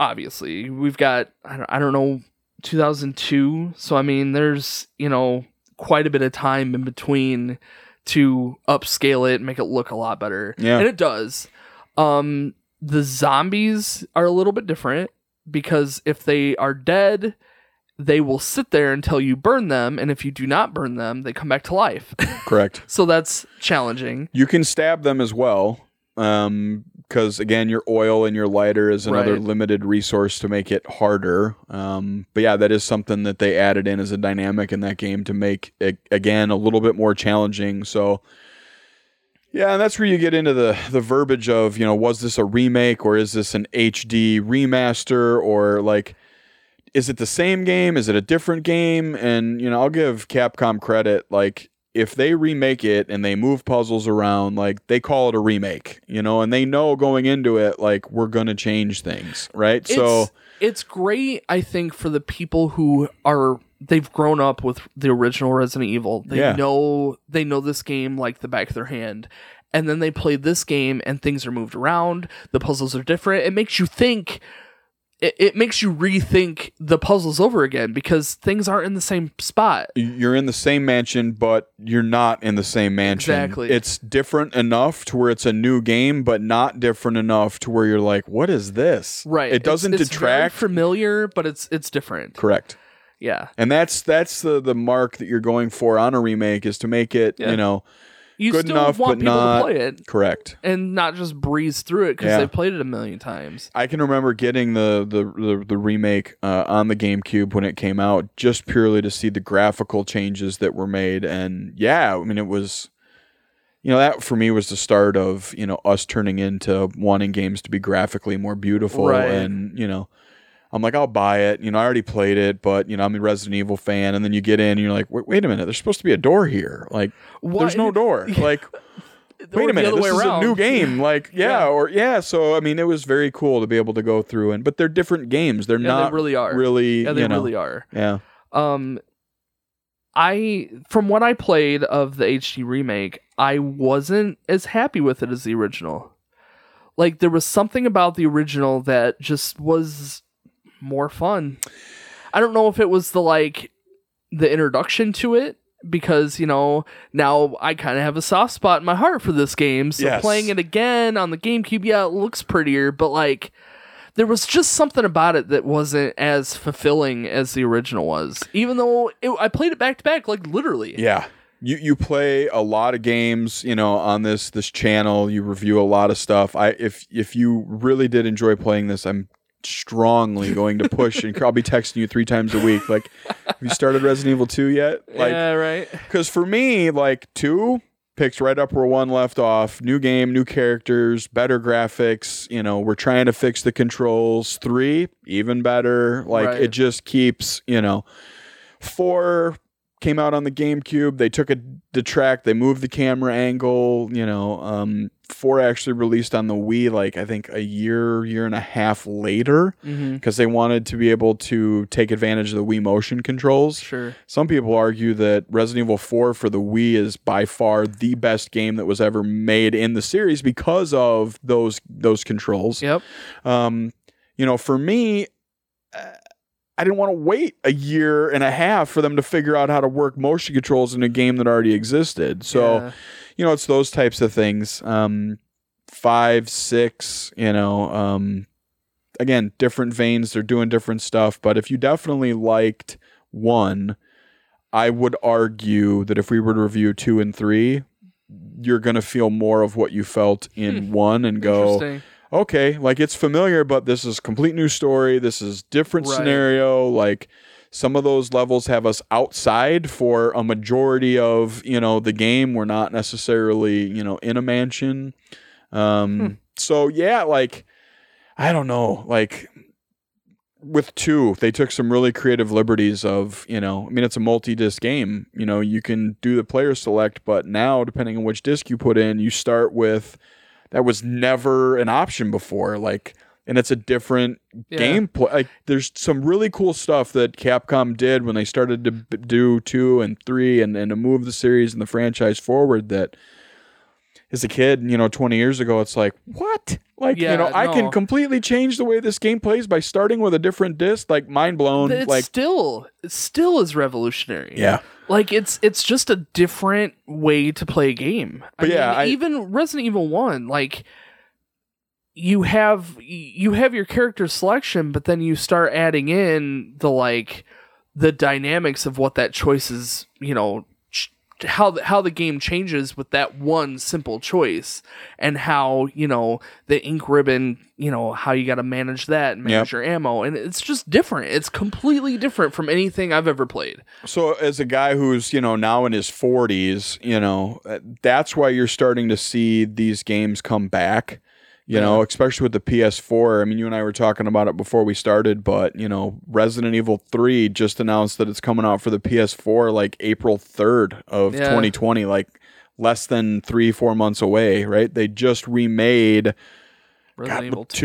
obviously we've got I don't, I don't know 2002. So I mean, there's you know quite a bit of time in between to upscale it and make it look a lot better. Yeah. And it does. Um the zombies are a little bit different because if they are dead, they will sit there until you burn them and if you do not burn them, they come back to life. Correct. so that's challenging. You can stab them as well. Um, because again, your oil and your lighter is another Right. limited resource to make it harder. Um, but yeah, that is something that they added in as a dynamic in that game to make it again a little bit more challenging. So yeah, and that's where you get into the the verbiage of you know was this a remake or is this an HD remaster or like is it the same game? Is it a different game? And you know, I'll give Capcom credit. Like, if they remake it and they move puzzles around, like they call it a remake, you know, and they know going into it, like we're gonna change things, right? so it's, it's great, I think, for the people who are they've grown up with the original Resident Evil. They Yeah. know they know this game like the back of their hand. And then they play this game and things are moved around, the puzzles are different. It makes you think it, it makes you rethink the puzzles over again because things aren't in the same spot. you're in the same mansion, but you're not in the same mansion. Exactly. It's different enough to where it's a new game, but not different enough to where you're like, what is this? Right. It doesn't it's, it's detract. familiar, but it's it's different. Correct. Yeah. And that's that's the the mark that you're going for on a remake is to make it, Yeah. you know, you good still enough, want but people not to play it correct. and not just breeze through it because Yeah. they've played it a million times. I can remember getting the the the, the remake uh, on the GameCube when it came out, just purely to see the graphical changes that were made, and yeah, I mean it was, you know, that for me was the start of you know us turning into wanting games to be graphically more beautiful, Right. and you know. I'm like, I'll buy it. You know, I already played it, but you know, I'm a Resident Evil fan. And then you get in, and you're like, wait, wait a minute, there's supposed to be a door here. Like, there's no door. Like, wait a minute, this is around. a new game. Like, yeah, Yeah. or yeah. So I mean, it was very cool to be able to go through and, but they're different games. They're Yeah, not they really are. really, Yeah, they you know, really are. yeah, Um, I from what I played of the HD remake, I wasn't as happy with it as the original. Like there was something about the original that just was more fun. I don't know if it was the like the introduction to it because you know now I kind of have a soft spot in my heart for this game. So Yes. playing it again on the GameCube, yeah, it looks prettier, but like there was just something about it that wasn't as fulfilling as the original was. Even though it, I played it back to back, like literally. yeah. You you play a lot of games, you know, on this this channel. You review a lot of stuff. I if if you really did enjoy playing this, I'm strongly going to push and I'll be texting you three times a week. Like, have you started Resident Evil Two yet? Like, yeah, right. Because for me, like two picks right up where one left off. New game, new characters, better graphics. You know, we're trying to fix the controls. Three, even better. Like Right. it just keeps. You know, four came out on the GameCube. They took a detract. They moved the camera angle. You know, um, four actually released on the Wii. Like I think a year, year and a half later. Mm-hmm. Because they wanted to be able to take advantage of the Wii motion controls. Sure. Some people argue that Resident Evil 4 for the Wii is by far the best game that was ever made in the series because of those those controls. Yep. Um, you know, for me, uh, I didn't want to wait a year and a half for them to figure out how to work motion controls in a game that already existed. So, Yeah. you know, it's those types of things. Um, five, six, you know, um, again, different veins. They're doing different stuff. But if you definitely liked one, I would argue that if we were to review two and three, you're going to feel more of what you felt in one and go, Interesting. Okay, like it's familiar, but this is complete new story. This is different Right. scenario. Like some of those levels have us outside for a majority of you know the game. We're not necessarily you know in a mansion. Um, Hmm. So yeah, like I don't know, like. With two, they took some really creative liberties of, you know, I mean, it's a multi disc game. You know, you can do the player select, but now, depending on which disc you put in, you start with that was never an option before. Like, and it's a different Yeah. gameplay. Like, there's some really cool stuff that Capcom did when they started to b- do two and three and, and to move the series and the franchise forward. That as a kid, you know, 20 years ago, it's like, what? Like, Yeah, you know, I can completely change the way this game plays by starting with a different disc. Like, mind blown. It's like, still it still is revolutionary. yeah. Like it's it's just a different way to play a game. But yeah, I- even Resident Evil 1 like you have you have your character selection but then you start adding in the like the dynamics of what that choice is, you know, how the, how the game changes with that one simple choice and how, you know, the ink ribbon, you know, how you got to manage that and manage your ammo and it's just different. It's completely different from anything I've ever played. So, as a guy who's you know now in his forties, you know that's why you're starting to see these games come back. You know, especially with the PS4. I mean, you and I were talking about it before we started, but you know, Resident Evil 3 just announced that it's coming out for the PS4 like April 3rd of Yeah. 2020, like less than three, four months away, right? They just remade Resident God, Evil 2.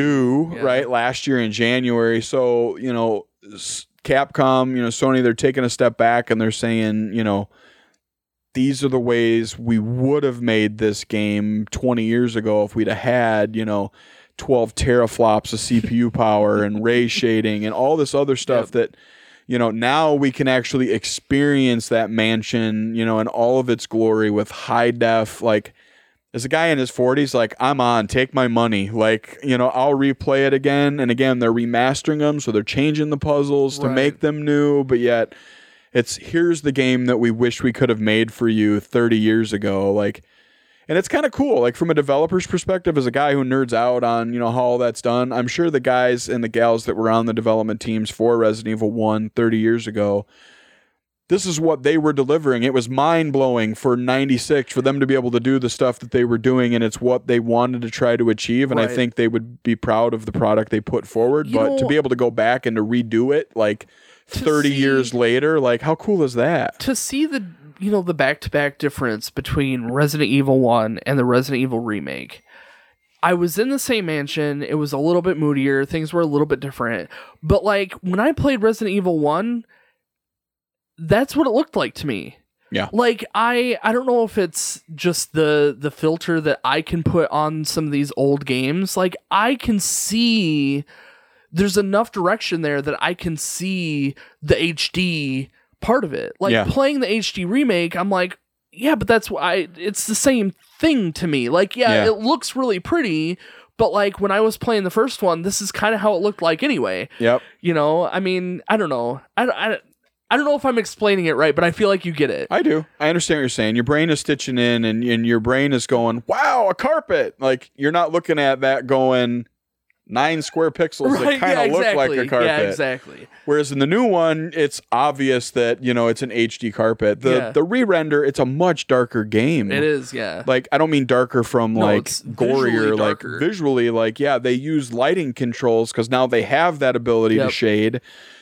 two, Yeah. right last year in January. So you know, s- Capcom, you know, Sony, they're taking a step back and they're saying, you know, these are the ways we would have made this game 20 years ago if we'd have had, you know, 12 teraflops of CPU power and ray shading and all this other stuff Yep. that you know now we can actually experience that mansion you know in all of its glory with high def like as a guy in his 40s like i'm on take my money like you know i'll replay it again and again they're remastering them so they're changing the puzzles to make them new but yet it's here's the game that we wish we could have made for you 30 years ago like and it's kind of cool. Like from a developer's perspective, as a guy who nerds out on you know how all that's done, I'm sure the guys and the gals that were on the development teams for Resident Evil 1 30 years ago this is what they were delivering. It was mind blowing for 96 for them to be able to do the stuff that they were doing, and it's what they wanted to try to achieve. And Right. I think they would be proud of the product they put forward. You but to be able to go back and to redo it like 30 see- years later, like how cool is that? to see the you know the back to back difference between Resident Evil 1 and the Resident Evil remake. I was in the same mansion. It was a little bit moodier. Things were a little bit different. But like when I played Resident Evil 1, that's what it looked like to me. Yeah. Like I I don't know if it's just the the filter that I can put on some of these old games. Like I can see there's enough direction there that I can see the HD part of it. Like Yeah. playing the HD remake, I'm like, yeah, but that's why it's the same thing to me. Like, yeah, Yeah. it looks really pretty, but like when I was playing the first one, this is kind of how it looked like anyway. Yep. You know, I mean, I don't know. I, I, I don't know if I'm explaining it right, but I feel like you get it. I do. I understand what you're saying. Your brain is stitching in and, and your brain is going, wow, a carpet. Like you're not looking at that going nine square pixels that kind of look like a carpet. Yeah, exactly. Whereas in the new one, it's obvious that, you know, it's an HD carpet. The Yeah. the re-render, it's a much darker game. It is, yeah. Like I don't mean darker from No, like gorier, like visually, like yeah, they use lighting controls because now they have that ability to shade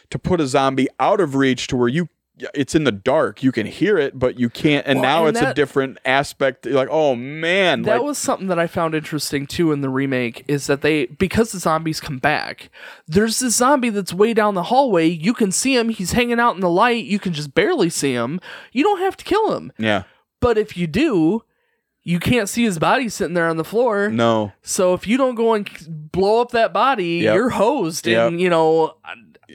to put a zombie out of reach to where you it's in the dark. You can hear it, but you can't. And Well, now and it's a different aspect. Like, oh man, that like, was something that I found interesting too in the remake is that they because the zombies come back, there's this zombie that's way down the hallway. You can see him, he's hanging out in the light, you can just barely see him. You don't have to kill him. yeah, But if you do, you can't see his body sitting there on the floor. no, So if you don't go and blow up that body, Yep. you're hosed Yep. in, you know,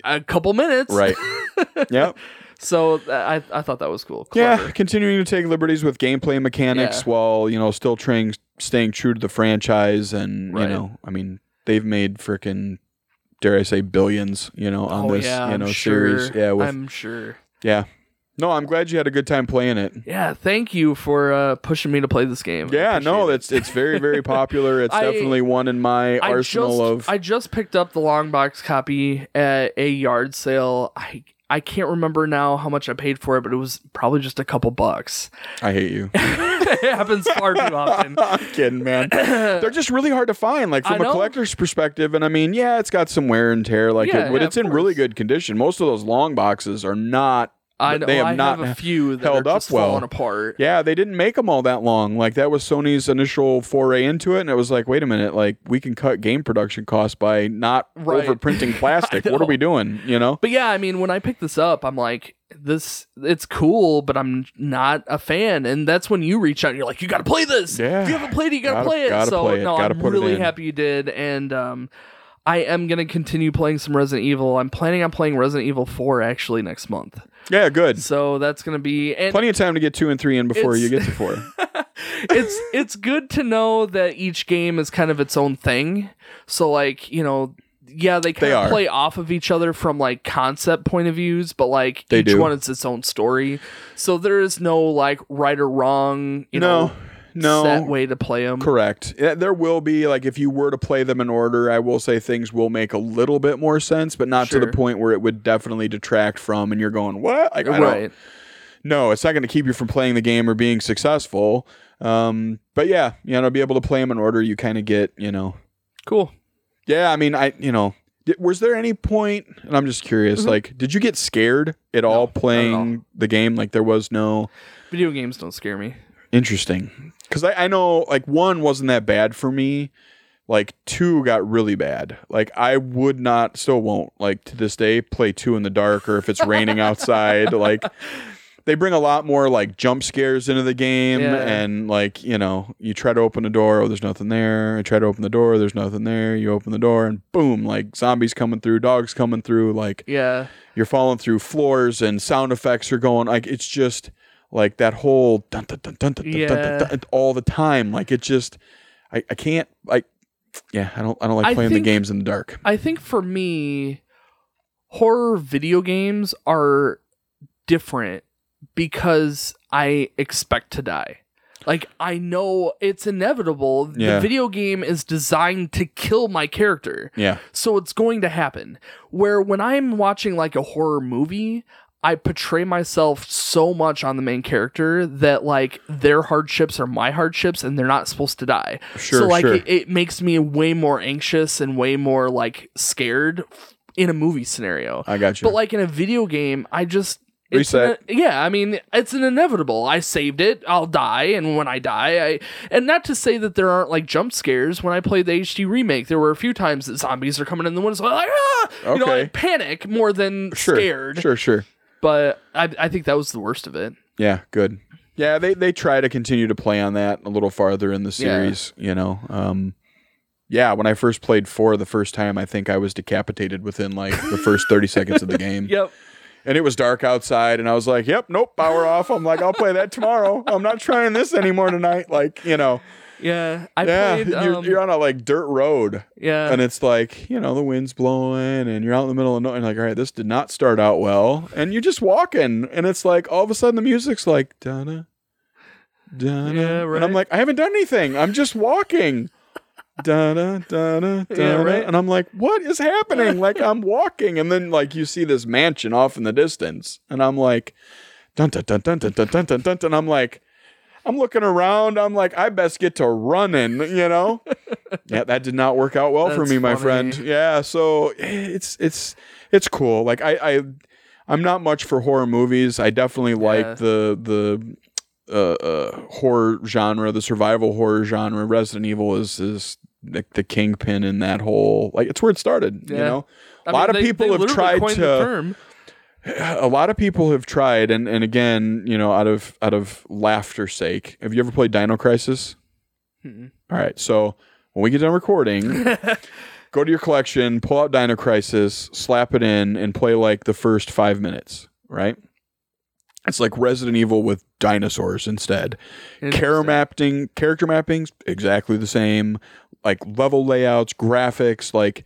a, a couple minutes. right, yep. So I I thought that was cool. Yeah, continuing to take liberties with gameplay mechanics Yeah. while you know still trying staying true to the franchise, and Right. you know, I mean, they've made freaking dare I say billions, you know, on oh this yeah, you I'm know sure. series. Yeah, with I'm sure. yeah. No, I'm glad you had a good time playing it. Yeah, thank you for uh, pushing me to play this game. Yeah, no, it. it's it's very very popular. It's I- definitely one in my I arsenal just, of. I just picked up the long box copy at a yard sale. I I can't remember now how much I paid for it, but it was probably just a couple bucks. I hate you. it happens far too often. I'm kidding, man. They're just really hard to find, like from a know. collector's perspective. And I mean, yeah, it's got some wear and tear, like, Yeah, it, but yeah, it's in really good condition. Most of those long boxes are not. I know They have I not have a few that held are up well. apart. Yeah, they didn't make them all that long. Like that was Sony's initial foray into it, and it was like, wait a minute, like we can cut game production costs by not Right. overprinting plastic. what are we doing? You know? But yeah, I mean, when I picked this up, I'm like, this it's cool, but I'm not a fan. And that's when you reach out and you're like, you got to play this. Yeah. If you haven't played it, you got to Gotta- play it. gotta so play it. no, Gotta I'm really happy you did. And um, I am gonna continue playing some Resident Evil. I'm planning on playing Resident Evil 4 actually next month. Yeah, good. So that's gonna be and Plenty of time to get two and three in before you get to four. it's it's good to know that each game is kind of its own thing. So like, you know, yeah, they kind They of are. play off of each other from like concept point of views, but like They each do. one is its own story. So there is no like right or wrong, you no, know, no. set way to play them. Correct. There will be like if you were to play them in order, I will say things will make a little bit more sense, but not to the point where it would definitely detract from and you're going, "What?" Like, I don't- Right. No, it's not going to keep you from playing the game or being successful. Um, but yeah, you know, to be able to play them in order, you kind of get, you know, Cool. yeah. I mean, I, you know, was there any point? And I'm just curious, Mhm. like, did you get scared at all playing the game? Like, there was no Video games don't scare me. interesting because I, I know like one wasn't that bad for me. Like two got really bad. Like I would not, still won't. Like to this day, play two in the dark or if it's raining outside. Like they bring a lot more like jump scares into the game Yeah. and like you know you try to open a door oh there's nothing there i try to open the door there's nothing there you open the door and boom like zombies coming through dogs coming through like Yeah. you're falling through floors and sound effects are going like it's just like that whole dun dun dun dun dun, dun, dun, dun, dun, all the time like it just i, I can't like yeah i don't i don't like I playing think- the games in the dark I think for me, horror video games are different because I expect to die. Like I know it's inevitable. Yeah. The video game is designed to kill my character. Yeah. So it's going to happen. Where when I'm watching like a horror movie, I portray myself so much on the main character that like their hardships are my hardships and they're not supposed to die. Sure, so like sure. it, it makes me way more anxious and way more like scared in a movie scenario. I got you. But like in a video game, I just Reset. an- yeah, I mean, it's an inevitable. I saved it. I'll die, and when I die, I and not to say that there aren't like jump scares. When I played the HD remake, there were a few times that zombies are coming in the. I'm like, ah! you know, I panic more than sure. scared. Sure, sure. But I, I think that was the worst of it. Yeah, good. Yeah, they they try to continue to play on that a little farther in the Yeah. series, you know. Um yeah, when I first played 4 the first time, I think I was decapitated within like the first 30 seconds of the game. Yep. And it was dark outside and I was like, "Yep, nope, power off." I'm like, "I'll play that tomorrow. I'm not trying this anymore tonight." Like, you know. Yeah. I yeah, played. you're, Um, you're on a like dirt road yeah. and it's like you know the wind's blowing and you're out in the middle of nowhere and like all right this did not start out well and you're just walking and it's like all of a sudden the music's like donna donna Yeah, right. and i'm like i haven't done anything i'm just walking donna donna Yeah, donna right. and i'm like what is happening like i'm walking and then like you see this mansion off in the distance and i'm like dun dun dun dun dun dun dun dun, dun, and i'm like I'm looking around. I'm like, I best get to running, you know? yeah, that did not work out well for That's me, my funny. friend. Yeah, so it's it's it's cool. Like I, I I'm not much for horror movies. I definitely Yeah. like the the uh, uh, horror genre, the survival horror genre. Resident Evil is is the, the kingpin in that whole like it's where it started. You know, I a lot of they- people they have tried to. A lot of people have tried and, and again you know out of out of laughter sake have you ever played dino crisis Mm-mm. all right so when we get done recording go to your collection pull out dino crisis slap it in and play like the first five minutes right it's like resident evil with dinosaurs instead Character mapping, character mappings, exactly the same. Like level layouts, graphics, like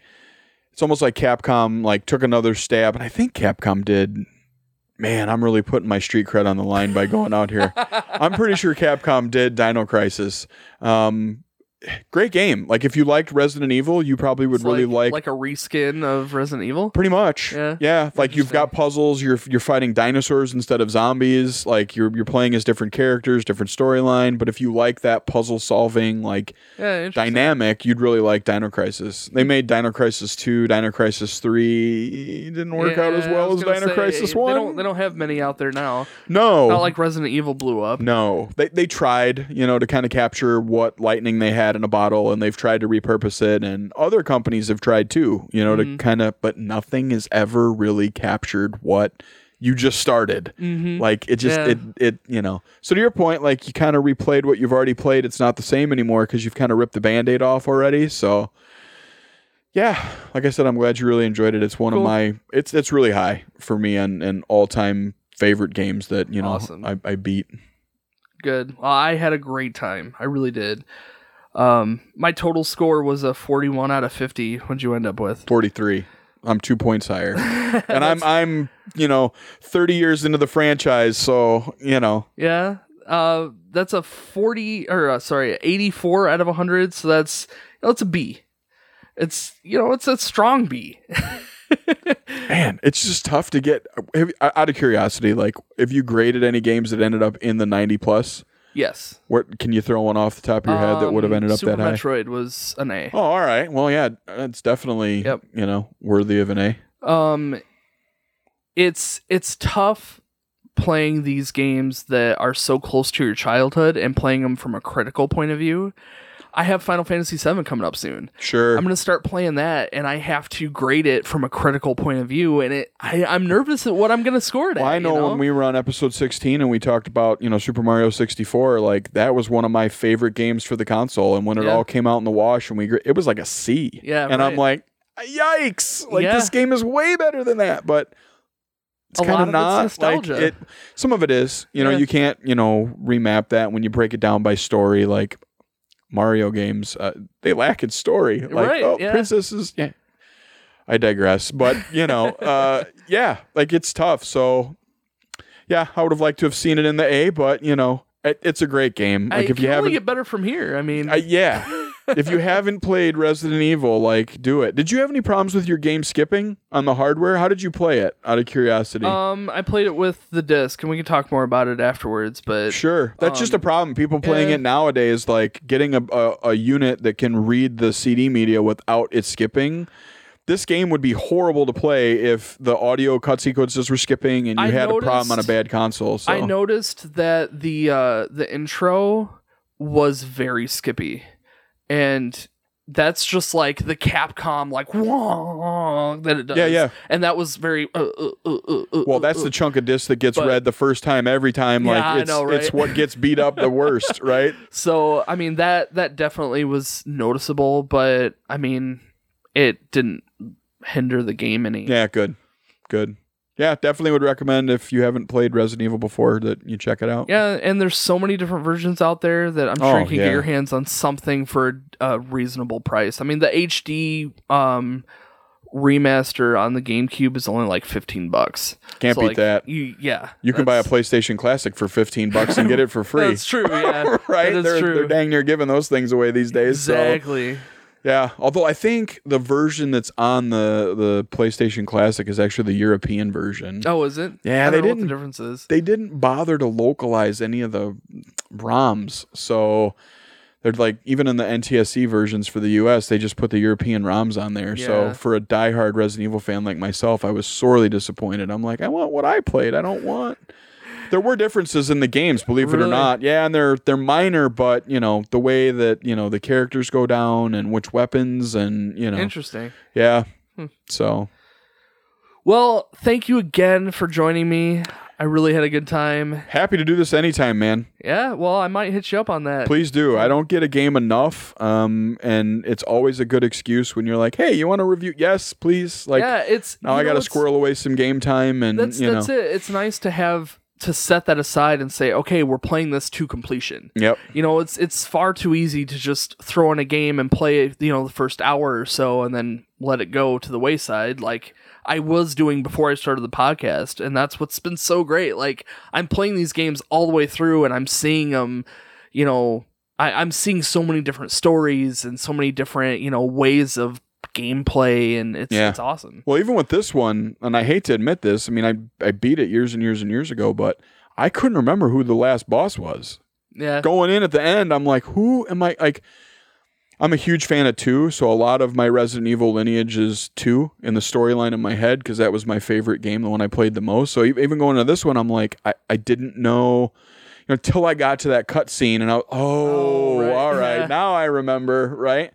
it's almost like Capcom like took another stab, and I think Capcom did. Man, I'm really putting my street cred on the line by going out here. I'm pretty sure Capcom did Dino Crisis. Um, great game. Like if you liked Resident Evil, you probably would It's really like, like a reskin of Resident Evil. Pretty much. Yeah. Yeah. Like you've got puzzles, you're you're fighting dinosaurs instead of zombies. Like you're you're playing as different characters, different storyline. But if you like that puzzle solving, like Yeah, dynamic, you'd really like Dino Crisis. They made Dino Crisis 2, Dino Crisis 3 didn't work out as well as Dino say, Crisis They 1. don't, they don't have many out there now. no. Not like Resident Evil blew up. No, they they tried, you know, to kind of capture what lightning they had in a bottle, and they've tried to repurpose it, and other companies have tried too, you know, Mm-hmm. to kind of, but nothing has ever really captured what you just started. Mm-hmm. Like it just Yeah. it it you know. So to your point, like you kind of replayed what you've already played. It's not the same anymore because you've kind of ripped the band-aid off already. So yeah, like I said, I'm glad you really enjoyed it. It's one Cool. of my it's it's really high for me and and all time favorite games that you know Awesome. I, I beat. Good. Well, I had a great time. I really did. Um, my total score was a 41 out of 50. What'd you end up with? 43. I'm two points higher, and I'm I'm you know 30 years into the franchise, so you know Yeah. Uh, that's a 40 or uh, sorry, 84 out of 100. So that's that's a B. It's you know it's a strong B. man, it's just tough to get. have- Out of curiosity, like if you graded any games that ended up in the 90 plus, yes. what can you throw one off the top of your head that would have Um, ended up Super that high? Metroid was an A. Oh, all right. Well, yeah, it's definitely Yep. you know worthy of an A. um it's it's tough playing these games that are so close to your childhood and playing them from a critical point of view i have final fantasy VII coming up soon Sure. i'm going to start playing that and i have to grade it from a critical point of view and it I, i'm nervous at what i'm going to score it Well, at, I you know, when we were on episode 16 and we talked about, you know, Super Mario 64, like that was one of my favorite games for the console. And when it Yeah. all came out in the wash and we, it was like a C. Yeah, And I'm like, yikes. Like Yeah. this game is way better than that. But it's kind of not. it's Like nostalgia. it, some of it is, you know, Yeah. you can't, you know, remap that when you break it down by story. Like Mario games, uh, they lack in story. Like, Right, oh, yeah. princesses. Yeah. I digress. But, you know, uh, yeah, like it's tough. So, yeah, I would have liked to have seen it in the A, but you know, It, it's a great game. I Like if can you haven't, get better from here. I mean, uh, yeah, if you haven't played Resident Evil, like do it. Did you have any problems with your game skipping on the hardware? How did you play it? Out of curiosity. um, I played it with the disc, and we can talk more about it afterwards. But Sure, that's just a Um, problem. People playing it nowadays, like getting a, a a unit that can read the CD media without it skipping. This game would be horrible to play if the audio cut sequences were skipping and you I had a problem on a bad console. So I noticed that the uh, the intro was very skippy, and that's just like the Capcom like wah, that it does. Yeah, yeah. and that was very. Uh, uh, uh, uh, uh, Well, that's uh, the chunk of disc that gets but- read the first time every time. Yeah, Like I it's know, right? it's what gets beat up the worst, right? So I mean that that definitely was noticeable, but I mean it didn't hinder the game any. Yeah, good, good. Yeah, definitely would recommend if you haven't played Resident Evil before that you check it out. Yeah, and there's so many different versions out there that I'm sure Oh, you can yeah. get your hands on something for a reasonable price. I mean, the HD um, remaster on the GameCube is only like 15 bucks. Can't So, beat like, that. You, yeah, You can buy a PlayStation Classic for fifteen bucks and get it for free. That's true. Yeah, right? They're, true. they're dang near giving those things away these days. So exactly. Yeah. Although I think the version that's on the the PlayStation Classic is actually the European version. Oh, is it? Yeah, they didn't- the difference is. They didn't bother to localize any of the ROMs, so they're like even in the NTSC versions for the US, they just put the European ROMs on there. So for a diehard Resident Evil fan like myself, I was sorely disappointed. I'm like, I want what I played. I don't want. There were differences in the games, believe it or not. Yeah, and they're they're minor, but you know the way that you know the characters go down and which weapons and you know Interesting. yeah. Hmm. So Well, thank you again for joining me. I really had a good time. happy to do this anytime, man. Yeah, well, I might hit you up on that. Please do. I don't get a game enough, um, and it's always a good excuse when you're like, "Hey, you want to review?" Yes, please. Like yeah, it's now, I got to squirrel away some game time, and That's you that's know, it. It's nice to have to set that aside and say, okay, we're playing this to completion. yep, You know, it's it's far too easy to just throw in a game and play, you know, the first hour or so and then let it go to the wayside like I was doing before I started the podcast, and that's what's been so great. Like I'm playing these games all the way through, and I'm seeing them, you know, I, I'm seeing so many different stories and so many different, you know, ways of gameplay, and it's Yeah. it's awesome. Well, even with this one, and I hate to admit this, I mean, I I beat it years and years and years ago, but I couldn't remember who the last boss was. Yeah, Going in at the end, I'm like, who am I? Like, I'm a huge fan of two, so a lot of my Resident Evil lineage is two in the storyline in my head because that was my favorite game, the one I played the most. So even going to this one, I'm like, I, I didn't know. You know, until I got to that cutscene, and I, oh, Oh, right. all right, Yeah. now I remember, right?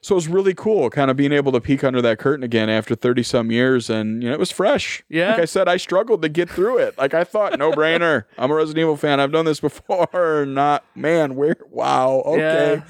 So it was really cool, kind of being able to peek under that curtain again after thirty some years, and you know it was fresh. Yeah. like I said, I struggled to get through it. Like I thought, no brainer. I'm a Resident Evil fan. I've done this before. Not man. Where? Wow. Okay. Yeah.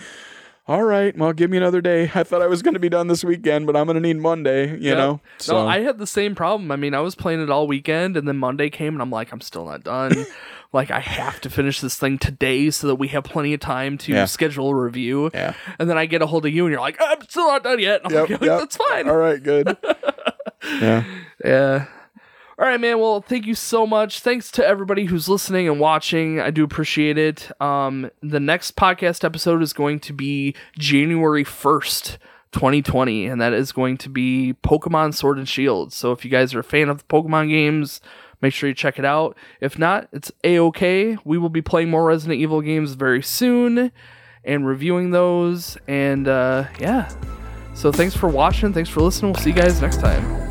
All right. Well, give me another day. I thought I was going to be done this weekend, but I'm going to need Monday. You Yep. know. So No, I had the same problem. I mean, I was playing it all weekend, and then Monday came, and I'm like, I'm still not done. like, I have to finish this thing today so that we have plenty of time to Yeah. schedule a review. yeah. And then I get a hold of you, and you're like, I'm still not done yet. And I'm Yep, like, yep. that's fine. All right. Good. yeah. Yeah. All right, man. Well, thank you so much. Thanks to everybody who's listening and watching. I do appreciate it. Um, the next podcast episode is going to be January 1st, 2020, and that is going to be Pokemon Sword and Shield. So if you guys are a fan of the Pokemon games, make sure you check it out. If not, it's a okay. We will be playing more Resident Evil games very soon and reviewing those. And uh, yeah. So thanks for watching. Thanks for listening. We'll see you guys next time.